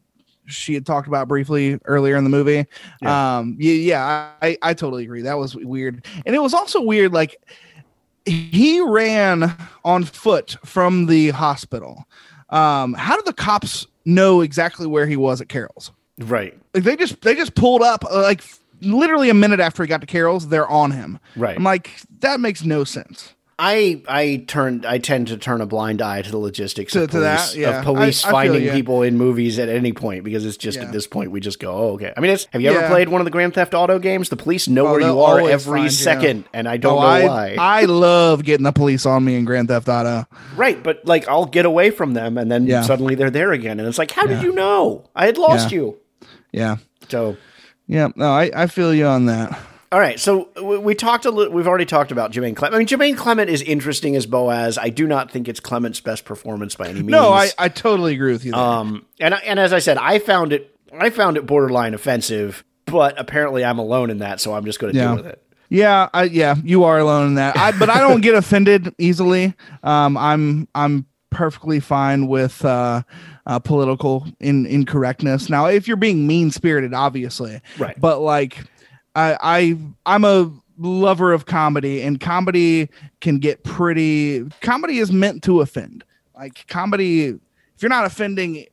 she had talked about briefly earlier in the movie. Um, yeah, yeah, I, I totally agree. That was weird, and it was also weird. Like he ran on foot from the hospital. Um, how did the cops know exactly where he was at Carol's? right. Like they just they just pulled up uh, like literally a minute after he got to Carol's. They're on him. Right. I'm like that makes no sense. I I turned I tend to turn a blind eye to the logistics To- of police, that, yeah. of police I- I feel finding people in movies at any point because it's just Yeah. at this point we just go oh okay I mean it's have you ever Yeah. played one of the Grand Theft Auto games the police know Oh, where you are every find second and I don't Oh, know I, why I love getting the police on me in Grand Theft Auto. right but like I'll get away from them and then Yeah. suddenly they're there again and it's like how Yeah. did you know I had lost Yeah. you Yeah. so Yeah. No, I, I feel you on that. All right, so we, we talked a little. We've already talked about Jermaine Clement. I mean, Jermaine Clement is interesting as Boaz. I do not think it's Clement's best performance by any means. No, I, I totally agree with you. There. Um, and and as I said, I found it I found it borderline offensive, but apparently I'm alone in that, so I'm just going to Yeah. deal with it. Yeah, I, yeah, you are alone in that. I, but I don't get offended easily. Um, I'm I'm perfectly fine with uh, uh, political in, incorrectness. Now, if you're being mean spirited, obviously, Right. But like, I I I'm a lover of comedy, and comedy can get pretty. Comedy is meant to offend. Like comedy, if you're not offending,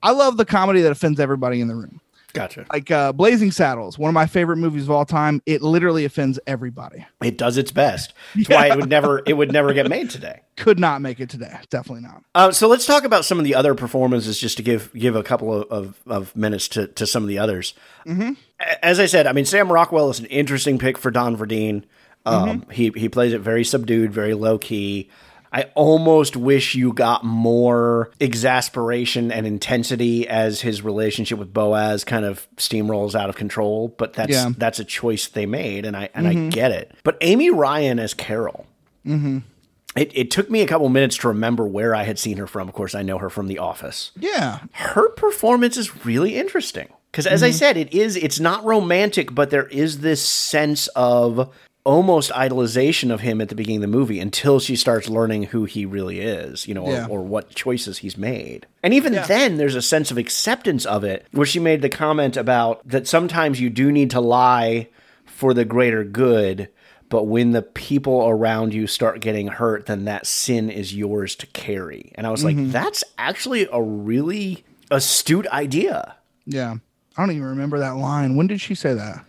I love the comedy that offends everybody in the room Gotcha. like uh blazing saddles one of my favorite movies of all time it literally offends everybody It does its best. That's why it would never it would never get made today. *laughs* could not make it today definitely not Uh, so let's talk about some of the other performances, just to give give a couple of, of, of minutes to, to some of the others. mm-hmm. As I said, I mean Sam Rockwell is an interesting pick for Don Verdean. Um, He he plays it very subdued, very low key. I almost wish you got more exasperation and intensity as his relationship with Boaz kind of steamrolls out of control. But that's Yeah. that's a choice they made, and I and I Mhm. get it. But Amy Ryan as Carol, Mm-hmm. it, it took me a couple minutes to remember where I had seen her from. Of course, I know her from The Office. Yeah. Her performance is really interesting because, as I Mhm. said, it is. It's not romantic, but there is this sense of almost idolization of him at the beginning of the movie until she starts learning who he really is, you know, Yeah. or, or what choices he's made. And even Yeah. then, there's a sense of acceptance of it, where she made the comment about that sometimes you do need to lie for the greater good. But when the people around you start getting hurt, then that sin is yours to carry. And I was like, Mhm. that's actually a really astute idea. Yeah. I don't even remember that line. When did she say that?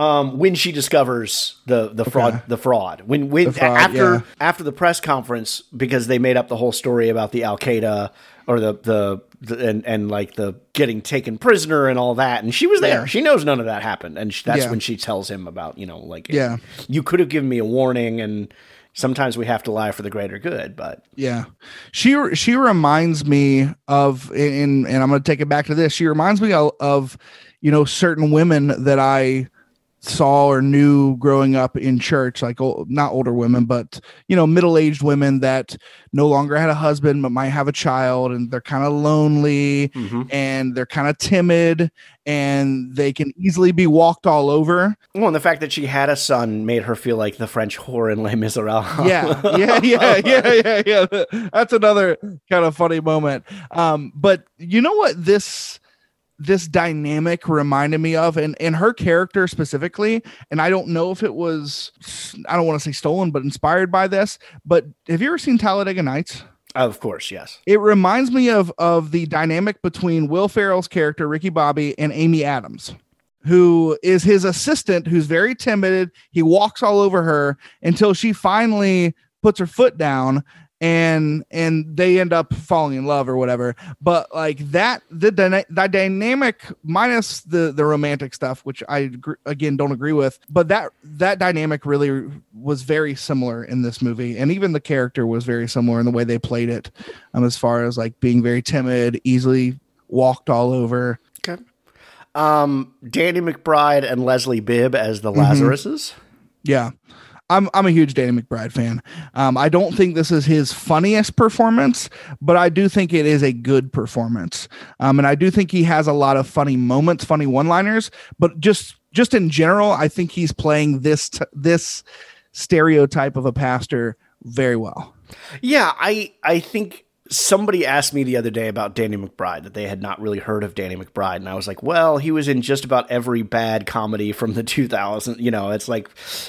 Um, when she discovers the the fraud, Okay. the fraud, when when The fraud, after yeah. after the press conference, because they made up the whole story about the Al Qaeda or the, the the and and like the getting taken prisoner and all that, and she was there. Yeah. She knows none of that happened, and sh that's Yeah. when she tells him about you know like Yeah. you could have given me a warning, and sometimes we have to lie for the greater good, but Yeah, she she reminds me of, and and I'm going to take it back to this. She reminds me of, of, you know, certain women that I saw or knew growing up in church, like ol- not older women, but you know, middle aged women that no longer had a husband but might have a child, and they're kind of lonely and they're kind of timid, and they can easily be walked all over. well, and the fact that she had a son made her feel like the French whore in Les Miserables. *laughs* yeah, yeah, yeah, yeah, yeah, yeah. That's another kind of funny moment. Um, but you know what this this dynamic reminded me of, and and her character specifically, and I don't know if it was I don't want to say stolen, but inspired by this. But have you ever seen Talladega Nights? Of course, yes. It reminds me of of the dynamic between Will Ferrell's character Ricky Bobby and Amy Adams, who is his assistant, who's very timid. He walks all over her until she finally puts her foot down and and they end up falling in love or whatever but like that the, dyna- the dynamic minus the the romantic stuff which i again don't agree with but that that dynamic really was very similar in this movie and even the character was very similar in the way they played it um as far as like being very timid easily walked all over Okay. Um, Danny McBride and Leslie Bibb as the Mhm. Lazaruses. Yeah. I'm I'm a huge Danny McBride fan. Um, I don't think this is his funniest performance, but I do think it is a good performance. Um, and I do think he has a lot of funny moments, funny one-liners. But just just in general, I think he's playing this t- this stereotype of a pastor very well. Yeah, I I think somebody asked me the other day about Danny McBride that they had not really heard of Danny McBride, and I was like, well, he was in just about every bad comedy from the *laughs* 2000s. You know, it's like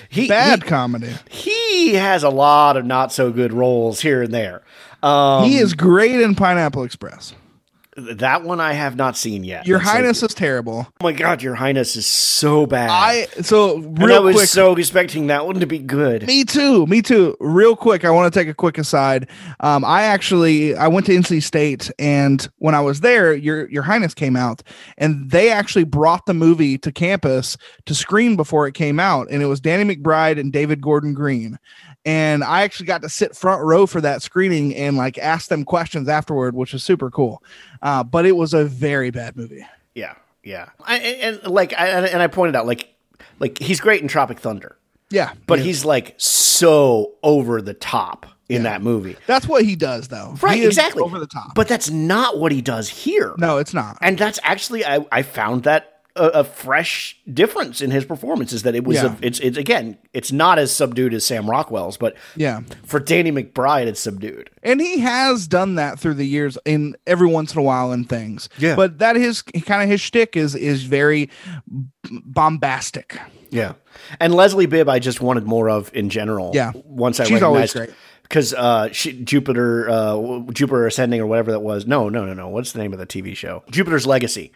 he Bad he, comedy. he has a lot of not so good roles here and there. Um, he is great in Pineapple Express. That one I have not seen yet. Your like, Highness is terrible. oh my god, Your Highness is so bad. I so and I was quick. so expecting that one to be good. Me too. Me too. Real quick, I want to take a quick aside. Um, I actually I went to NC State, and when I was there, your Your Highness came out, and they actually brought the movie to campus to screen before it came out, and it was Danny McBride and David Gordon Green. And I actually got to sit front row for that screening and like ask them questions afterward, which was super cool. Uh, but it was a very bad movie. Yeah, yeah. I, and, like, I, and I pointed out, like, like he's great in Tropic Thunder, Yeah, but yeah. he's like so over the top in that movie. that's what he does, though. Right, exactly. over the top. But that's not what he does here. No, it's not. And that's actually I, I found that a, a fresh difference in his performance is that it was Yeah. a, it's it's again it's not as subdued as Sam Rockwell's, but Yeah. for Danny McBride it's subdued. And he has done that through the years in every once in a while in things. Yeah. But that is kind of his shtick is is very bombastic. Yeah, and Leslie Bibb I just wanted more of in general. Yeah. once I She's always great. because uh, Jupiter uh, Jupiter Ascending or whatever that was. No, no, no, no. What's the name of the TV show? Jupiter's Legacy.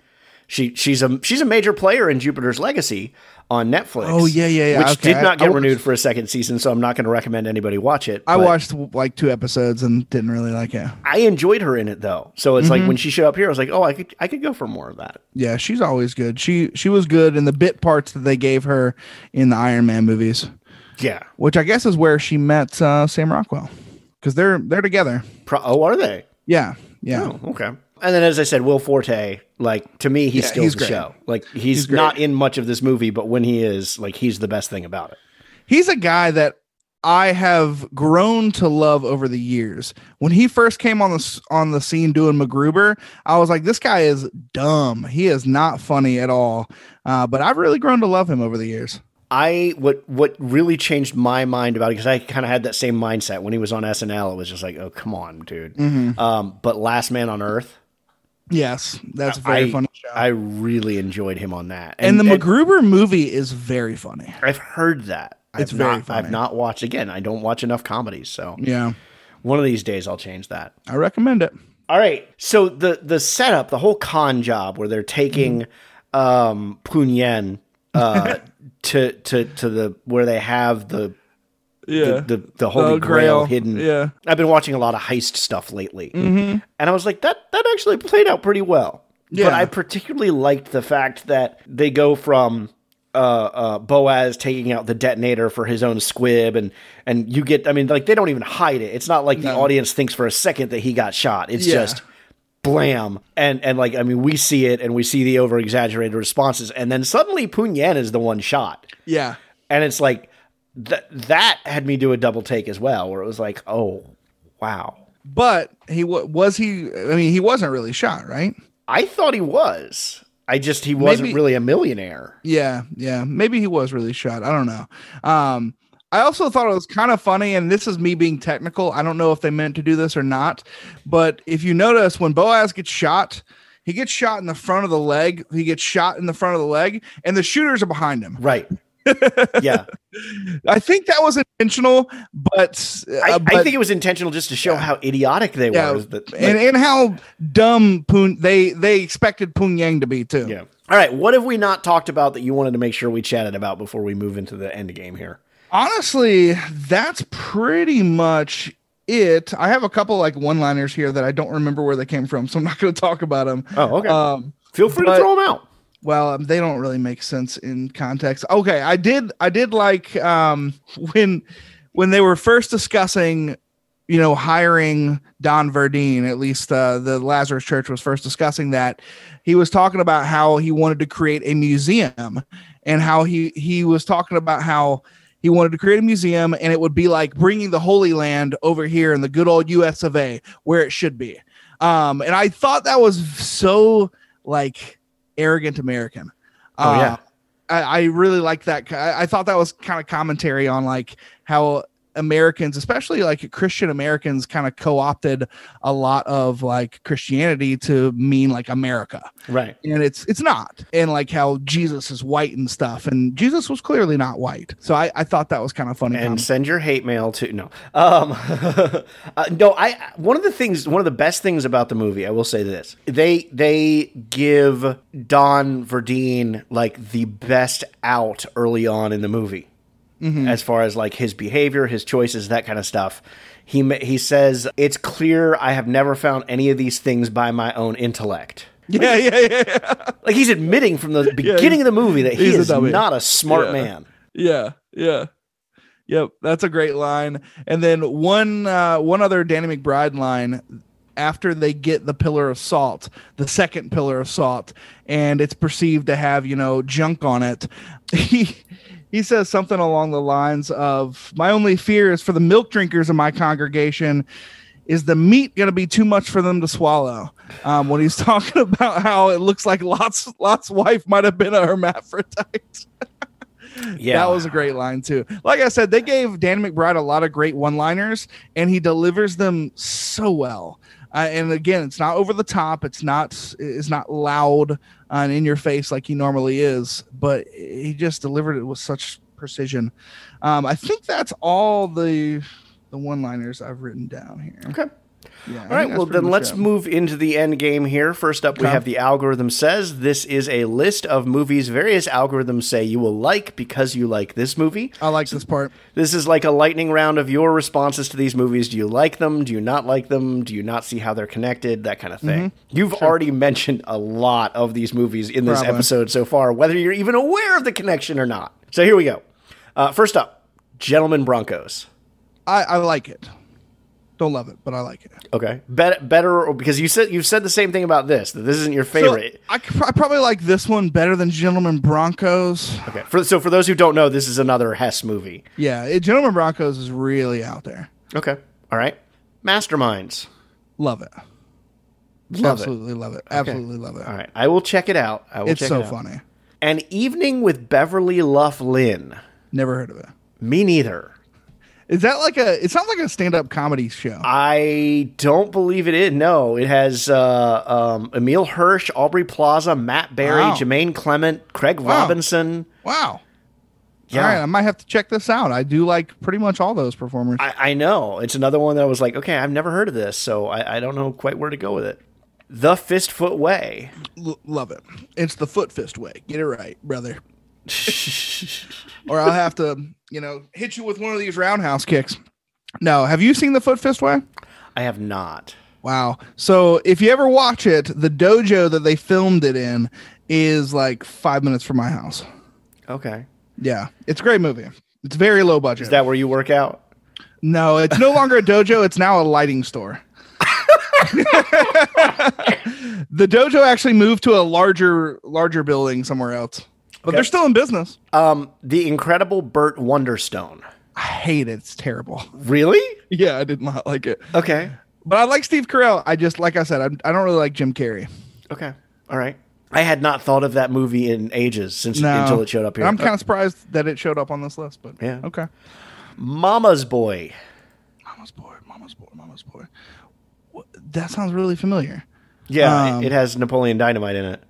She she's a she's a major player in Jupiter's Legacy on Netflix. Oh, yeah, yeah, yeah. Which Okay, did I- not I get watched- renewed for a second season, so I'm not going to recommend anybody watch it. I watched like two episodes and didn't really like it. I enjoyed her in it though, so it's like Mhm. when she showed up here, I was like, oh, I could I could go for more of that. Yeah, she's always good. She she was good in the bit parts that they gave her in the Iron Man movies, Yeah. which I guess is where she met uh, Sam Rockwell because they're they're together. Pro- oh, are they? Yeah, yeah. Oh, okay. And then, as I said, Will Forte, like to me, he Yeah, steals he's the great. show. Like he's, He's not in much of this movie, but when he is, like he's the best thing about it. He's a guy that I have grown to love over the years. When he first came on the on the scene doing MacGruber, I was like, this guy is dumb. He is not funny at all. Uh, but I've really grown to love him over the years. I what what really changed my mind about it because I kind of had that same mindset when he was on SNL. It was just like, oh come on, dude. Mhm. Um, but Last Man on Earth, Yes, that's a very I, funny show. I really enjoyed him on that. and, the MacGruber movie is very funny. I've heard that. It's I've very not, funny. I've not watched again. I don't watch enough comedies, so Yeah, one of these days I'll change that. I recommend it. All right. So the the setup, the whole con job where they're taking Mm-hmm. um Punyen uh *laughs* to to to the where they have the Yeah. the, the, the holy The grail, Grail, hidden. yeah. I've been watching a lot of heist stuff lately. Mhm. And I was like, that that actually played out pretty well. Yeah. But I particularly liked the fact that they go from uh, uh, Boaz taking out the detonator for his own squib, and and you get, I mean, like they don't even hide it. It's not like the audience thinks for a second that he got shot. It's Yeah. just blam, and and like I mean, we see it and we see the over exaggerated responses, and then suddenly Punyan is the one shot, Yeah, and it's like that that had me do a double take as well, where it was like, oh wow, but he wa- was he. I mean, he wasn't really shot, right? I thought he was. I just he wasn't Maybe- really a millionaire. Yeah, yeah. Maybe he was really shot. I don't know. Um, I also thought it was kind of funny, and this is me being technical. I don't know if they meant to do this or not, but if you notice, when Boaz gets shot, he gets shot in the front of the leg. He gets shot in the front of the leg, and the shooters are behind him. Right. Yeah. *laughs* I think that was intentional, but, uh, I, I think it was intentional just to show how idiotic they yeah, were. That, and and how dumb Poon they they expected Poon Yang to be too. Yeah. All right. What have we not talked about that you wanted to make sure we chatted about before we move into the end game here? Honestly, that's pretty much it. I have a couple like one-liners here that I don't remember where they came from, so I'm not going to talk about them. Oh, okay. Um, Feel free but- to throw them out. Well, um, they don't really make sense in context. Okay, I did I did like um *laughs* when when they were first discussing you know hiring Don Verdean, at least uh, the Lazarus Church was first discussing that. He was talking about how he wanted to create a museum and how he he was talking about how he wanted to create a museum and it would be like bringing the Holy Land over here in the good old US of A where it should be. Um, and I thought that was so like arrogant American. Oh, yeah. Uh, I, I really like that. I, I thought that was kind of commentary on like how Americans, especially like Christian Americans, kind of co-opted a lot of like Christianity to mean like America, Right. and it's it's not. And like how Jesus is white and stuff, and Jesus was clearly not white. So I, I thought that was kind of funny. And comment. send your hate mail to no. Um, *laughs* uh, no, I one of the things, one of the best things about the movie, I will say this: they they give Don Verdean like the best out early on in the movie. Mhm. as far as like his behavior, his choices, that kind of stuff. He he says it's clear I have never found any of these things by my own intellect. yeah, yeah, yeah, yeah. *laughs* Like he's admitting from the beginning of the movie that he a is not a smart Yeah. man. Yeah, yeah. Yep, that's a great line. And then one uh one other Danny McBride line after they get the pillar of salt, the second pillar of salt, and it's perceived to have, you know, junk on it. *laughs* He he says something along the lines of my only fear is for the milk drinkers in my congregation is the meat going to be too much for them to swallow um, when he's *laughs* talking about how it looks like lot's lot's wife might have been a hermaphrodite Yeah. *laughs* that was a great line too. Like I said, they gave Dan McBride a lot of great one-liners, and he delivers them so well. Uh, and again, it's not over the top. It's not it's not loud uh, and in your face like he normally is, but he just delivered it with such precision. Um, I think that's all the the one-liners I've written down here. Okay. Yeah. All right, well then let's move into the end game here. First up, we have the algorithm says this is a list of movies various algorithms say you will like because you like this movie. I like this part. This is like a lightning round of your responses to these movies. Do you like them? Do you not like them? Do you not see how they're connected? That kind of thing. Mhm. You've already mentioned a lot of these movies in this Probably. episode so far, whether you're even aware of the connection or not. So here we go. Uh, first up, Gentlemen Broncos. I, I like it. Don't love it, but I like it. Okay, better, better, because you said you've said the same thing about this. That this isn't your favorite. So I, I probably like this one better than Gentleman Broncos. okay, for, so for those who don't know, this is another Hess movie. Yeah, it, Gentleman Broncos is really out there. Okay, all right. Masterminds, Love it. love Absolutely love it. Okay. Absolutely love it. it. All right, I will check it out. I will It's check so it out. funny. An evening with Beverly Luff Linn. Never heard of it. Me neither. Is that like a? It sounds like a stand-up comedy show. I don't believe it is. No, it has uh, um, Emile Hirsch, Aubrey Plaza, Matt Berry, Wow. Jermaine Clement, Craig Wow. Robinson. Wow. Yeah. All right, I might have to check this out. I do like pretty much all those performers. I, I know. It's another one that I was like, okay, I've never heard of this, so I, I don't know quite where to go with it. The Fist Foot Way. L- love it. It's the foot fist way. Get it right, brother. *laughs* or I'll have to, you know, hit you with one of these roundhouse kicks. No, have you seen the foot fist way? I have not. Wow. So if you ever watch it, the dojo that they filmed it in is like five minutes from my house. Okay. Yeah, it's a great movie. It's very low budget. Is that where you work out? No, it's no longer a dojo. It's now a lighting store. *laughs* *laughs* the dojo actually moved to a larger, larger building somewhere else, but Okay. they're still in business. Um, the Incredible Burt Wonderstone. I hate it. It's terrible. Really? Yeah, I did not *laughs* like it. Okay. But I like Steve Carell. I just, like I said, I, I don't really like Jim Carrey. Okay. All right. I had not thought of that movie in ages since No. until it showed up here. I'm kind of surprised that it showed up on this list, but Yeah. okay. Mama's Boy. Mama's boy, mama's boy, mama's boy. What, that sounds really familiar. Yeah, Um, it has Napoleon Dynamite in it.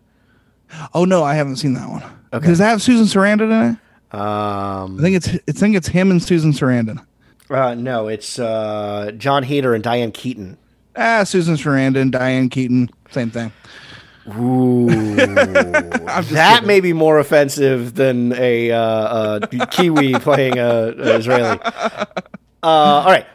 Oh no, I haven't seen that one. Okay. Does that have Susan Sarandon in it? Um, I think it's I think it's him and Susan Sarandon. uh, no, it's uh, Jon Heder and Diane Keaton. Ah, Susan Sarandon, Diane Keaton, same thing. Ooh, *laughs* that may be more offensive than a, uh, a Kiwi *laughs* playing a, a Israeli. Uh, all right,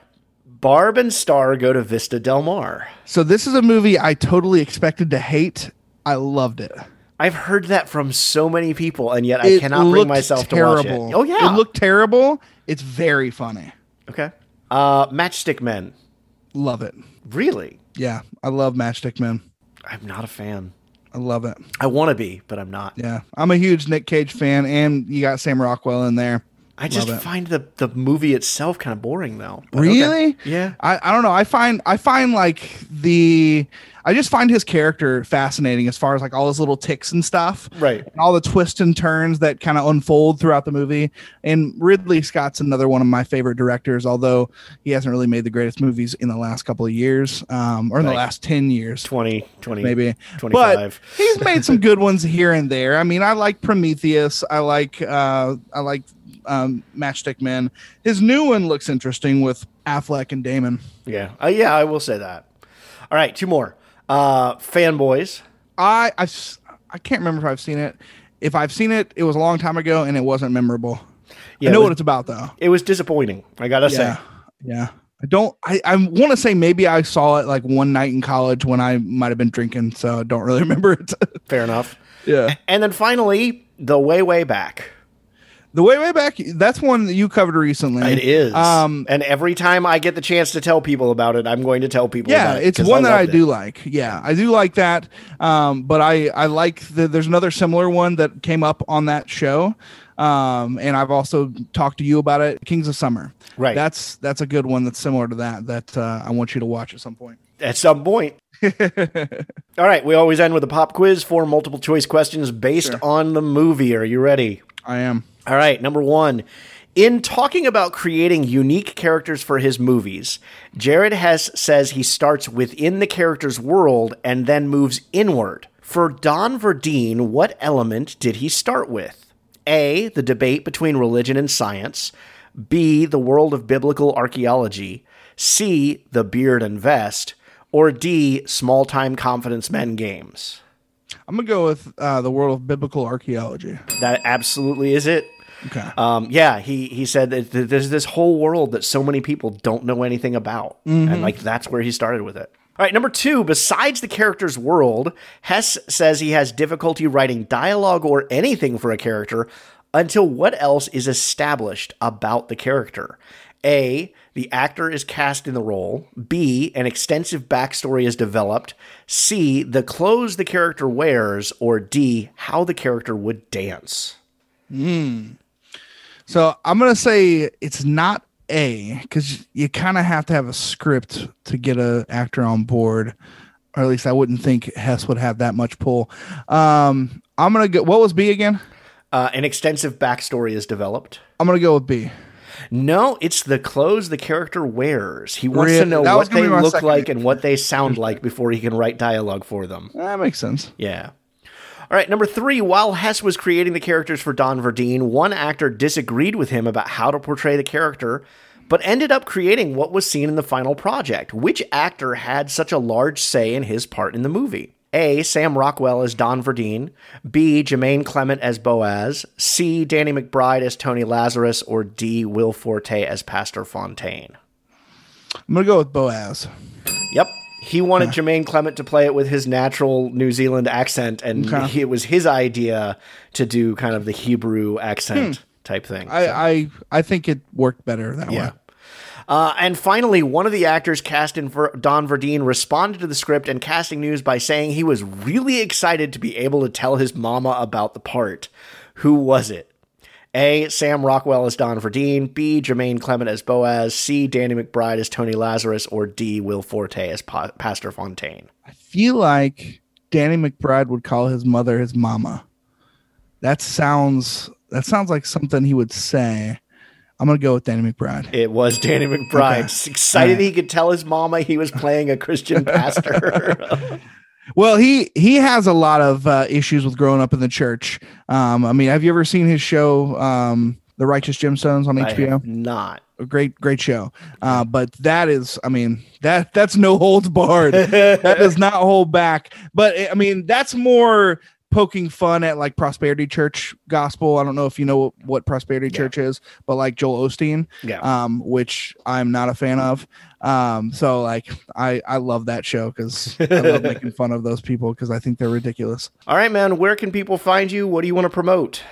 Barb and Star go to Vista Del Mar. So this is a movie I totally expected to hate. I loved it. I've heard that from so many people, and yet I It cannot bring myself terrible. to watch it. Oh yeah, it looked terrible. It's very funny. okay. Uh, Matchstick Men. Love it. Really, Yeah, I love Matchstick Men. I'm not a fan. I love it. I want to be, but I'm not. Yeah, I'm a huge Nick Cage fan, and you got Sam Rockwell in there. I just Love it. find the the movie itself kind of boring though. But okay. Really? Yeah. I, I don't know. I find I find like the I just find his character fascinating as far as like all his little tics and stuff. Right. And all the twists and turns that kind of unfold throughout the movie. And Ridley Scott's another one of my favorite directors, although he hasn't really made the greatest movies in the last couple of years. Um, or in the last ten years. 20, 20 maybe 25. But he's made some good ones here and there. I mean, I like Prometheus. I like uh I like um Matchstick Men. His new one looks interesting with Affleck and Damon. yeah, uh, yeah, I will say that. All right, two more. Uh, fanboys. I I I can't remember if I've seen it. If I've seen it, it was a long time ago and it wasn't memorable. Yeah, I it know was- what it's about though. It was disappointing. I gotta Yeah. say. Yeah. I don't I, I want to say maybe I saw it like one night in college when I might have been drinking, so I don't really *laughs* remember it. Fair enough. yeah. And then finally, the way way back. The way way back that's one that you covered recently. It is. Um and every time I get the chance to tell people about it, I'm going to tell people. yeah about it it's one that i do it. like yeah i do like that um but i i like the, there's another similar one that came up on that show um and i've also talked to you about it kings of summer Right. that's that's a good one that's similar to that that uh, i want you to watch at some point At some point. *laughs* All right, we always end with a pop quiz, four multiple choice questions based on the movie. Are you ready? I am All right, number one. In talking about creating unique characters for his movies, Jared Hess says he starts within the character's world and then moves inward. For Don Verdean, what element did he start with? A. The debate between religion and science. B. The world of biblical archaeology. C. The beard and vest. Or D. Small time confidence men games. I'm gonna go with uh the world of biblical archaeology That absolutely is it. okay Um, yeah, he he said that there's this whole world that so many people don't know anything about, and like that's where he started with it. All right, number two. Besides the character's world, Hess says he has difficulty writing dialogue or anything for a character until what else is established about the character. A. The actor is cast in the role. B. An extensive backstory is developed. C. The clothes the character wears. Or D. How the character would dance. Hmm. So I'm gonna say it's not A because you kind of have to have a script to get an actor on board, or at least I wouldn't think Hess would have that much pull. Um, I'm gonna go. What was B again? Uh, an extensive backstory is developed. I'm gonna go with B. No, it's the clothes the character wears. He wants to know what they look second like and what they sound like before he can write dialogue for them. That makes sense. Yeah. All right, number three. While Hess was creating the characters for Don Verdean, one actor disagreed with him about how to portray the character, but ended up creating what was seen in the final project. Which actor had such a large say in his part in the movie? A. Sam Rockwell as Don Verdean. B. Jermaine Clement as Boaz. C. Danny McBride as Tony Lazarus. Or D. Will Forte as Pastor Fontaine. I'm gonna go with Boaz. Yep. He wanted Jermaine Clement to play it with his natural New Zealand accent, and Okay. he, it was his idea to do kind of the Hebrew accent hmm. type thing. I, I I think it worked better that Yeah. way. Uh, and finally, one of the actors cast in for Don Verdean responded to the script and casting news by saying he was really excited to be able to tell his mama about the part. Who was it? A. Sam Rockwell as Don Verdean. B. Jermaine Clement as Boaz. C. Danny McBride as Tony Lazarus. Or D. Will Forte as pa- Pastor Fontaine. I feel like Danny McBride would call his mother his mama. That sounds that sounds like something he would say. I'm gonna go with Danny McBride. It was Danny McBride. Okay. Excited Alright. he could tell his mama he was playing a Christian *laughs* pastor. Well, he he has a lot of uh, issues with growing up in the church. Um, I mean, have you ever seen his show, um, The Righteous Gemstones on I HBO? have not. a great great show uh but that is i mean that that's no holds barred *laughs* that does not hold back but i mean that's more poking fun at like prosperity church gospel. I don't know if you know what, prosperity church is but like joel osteen Yeah. um which i'm not a fan of um so like i i love that show because i love *laughs* making fun of those people because i think they're ridiculous All right, man. Where can people find you? What do you want to promote?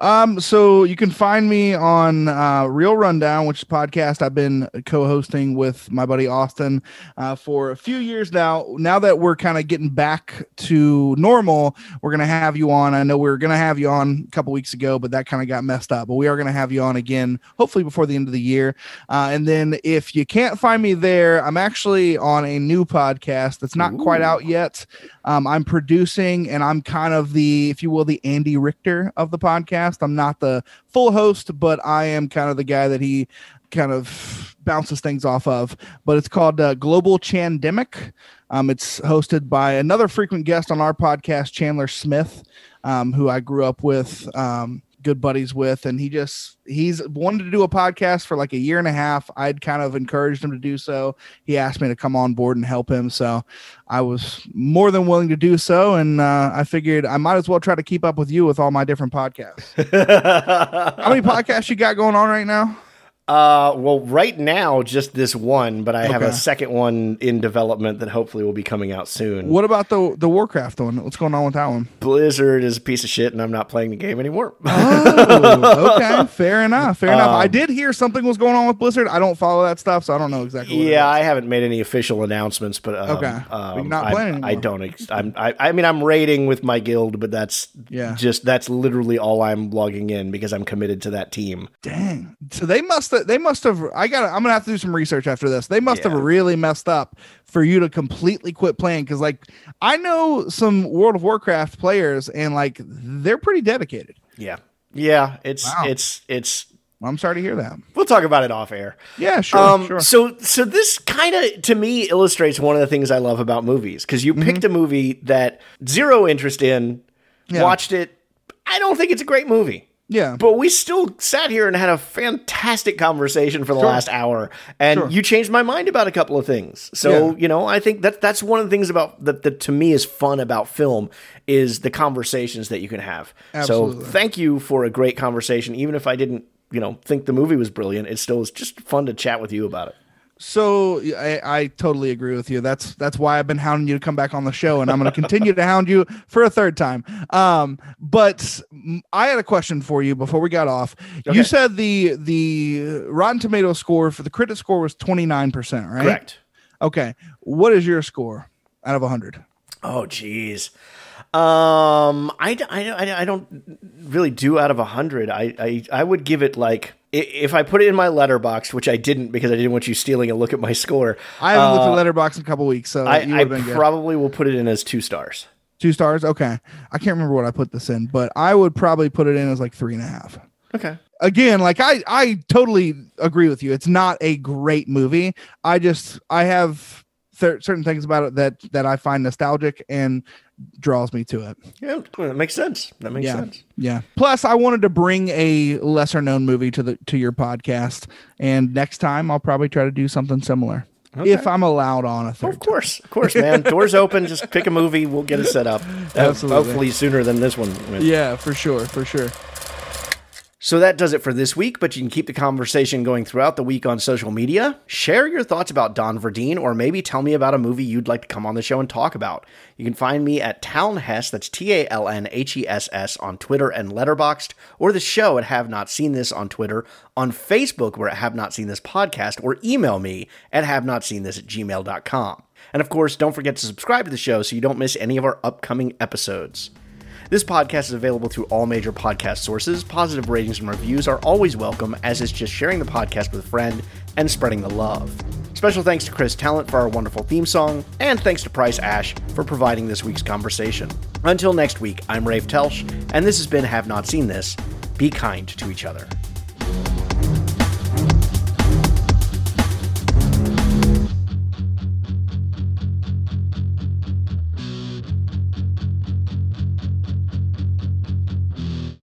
Um, so you can find me on uh, Real Rundown, which is a podcast I've been co-hosting with my buddy Austin uh, for a few years now. Now that we're kind of getting back to normal, we're gonna have you on. I know we were gonna have you on a couple weeks ago, but that kind of got messed up. But we are gonna have you on again, hopefully before the end of the year. Uh, and then if you can't find me there, I'm actually on a new podcast that's not quite out yet. Um, I'm producing and I'm kind of the, if you will, the Andy Richter of the podcast. I'm not the full host, but I am kind of the guy that he kind of bounces things off of. But it's called uh, Global Chandemic. Um, it's hosted by another frequent guest on our podcast, Chandler Smith, um, who I grew up with. Um, good buddies with and he just he's wanted to do a podcast for like a year and a half. I'd kind of encouraged him to do so. He asked me to come on board and help him so i was more than willing to do so and uh, i figured i might as well try to keep up with you with all my different podcasts. *laughs* How many podcasts you got going on right now Uh, well, right now, just this one, but I have a second one in development that hopefully will be coming out soon. what about the the warcraft one what's going on with that one Blizzard is a piece of shit, and I'm not playing the game anymore. *laughs* oh, okay fair enough fair enough i Um, did hear something was going on with blizzard i don't follow that stuff so i don't know exactly what yeah, I haven't made any official announcements, but um, Okay. Um, not playing I anymore. don't. Ex- I'm. I, I mean, I'm raiding with my guild, but that's Yeah. just that's literally all I'm logging in because I'm committed to that team. Dang. So they must have they must have I got I'm to have to do some research after this. They must have really messed up for you to completely quit playing cuz like I know some World of Warcraft players and like they're pretty dedicated. Yeah, yeah. It's Wow. it's it's. I'm sorry to hear that. We'll talk about it off air. Yeah, sure, Um, sure. So, so this kind of to me illustrates one of the things I love about movies because you picked a movie that zero interest in, Mm-hmm. Yeah. watched it. I don't think it's a great movie. Yeah. But we still sat here and had a fantastic conversation for the Sure. last hour, and Sure. you changed my mind about a couple of things. So Yeah. you know, I think that that's one of the things about that that to me is fun about film is the conversations that you can have. Absolutely. So thank you for a great conversation, even if I didn't, you know, think the movie was brilliant. It still was just fun to chat with you about it. So I, I totally agree with you. That's that's why I've been hounding you to come back on the show, and I'm going to continue to hound you for a third time. Um, but I had a question for you before we got off. Okay. You said the the Rotten Tomato score for the critic score was 29 percent, right? Correct. Okay. What is your score out of 100? Oh, geez. Um, I, I, I, I don't really do out of a hundred. I, I, I would give it like if I put it in my Letterboxd, which I didn't because I didn't want you stealing a look at my score. I haven't looked uh, at Letterboxd in a couple weeks, so I, you I would have been good. probably will put it in as two stars. Two stars. Okay. I can't remember what I put this in, but I would probably put it in as like three and a half. Okay. Again, like I, I totally agree with you. It's not a great movie. I just, I have cer- certain things about it that that I find nostalgic and draws me to it. Yeah, that makes sense. That makes yeah. sense. Yeah. Plus, I wanted to bring a lesser known movie to the to your podcast, and next time I'll probably try to do something similar Okay. if I'm allowed on a third. Of course, of course, man. *laughs* Doors open. Just pick a movie. We'll get it set up. Absolutely. Hopefully sooner than this one. Yeah, for sure, for sure. So that does it for this week, but you can keep the conversation going throughout the week on social media. Share your thoughts about Don Verdean, or maybe tell me about a movie you'd like to come on the show and talk about. You can find me at Talnhess, that's T A L N H E S S, on Twitter and Letterboxd, or the show at Have Not Seen This on Twitter, on Facebook, where at Have Not Seen This podcast, or email me at Have Not Seen This at gmail.com. And of course, don't forget to subscribe to the show so you don't miss any of our upcoming episodes. This podcast is available through all major podcast sources. Positive ratings and reviews are always welcome, as is just sharing the podcast with a friend and spreading the love. Special thanks to Chris Talent for our wonderful theme song, and thanks to Price Ash for providing this week's conversation. Until next week, I'm Rafe Telsch, and this has been Have Not Seen This. Be kind to each other.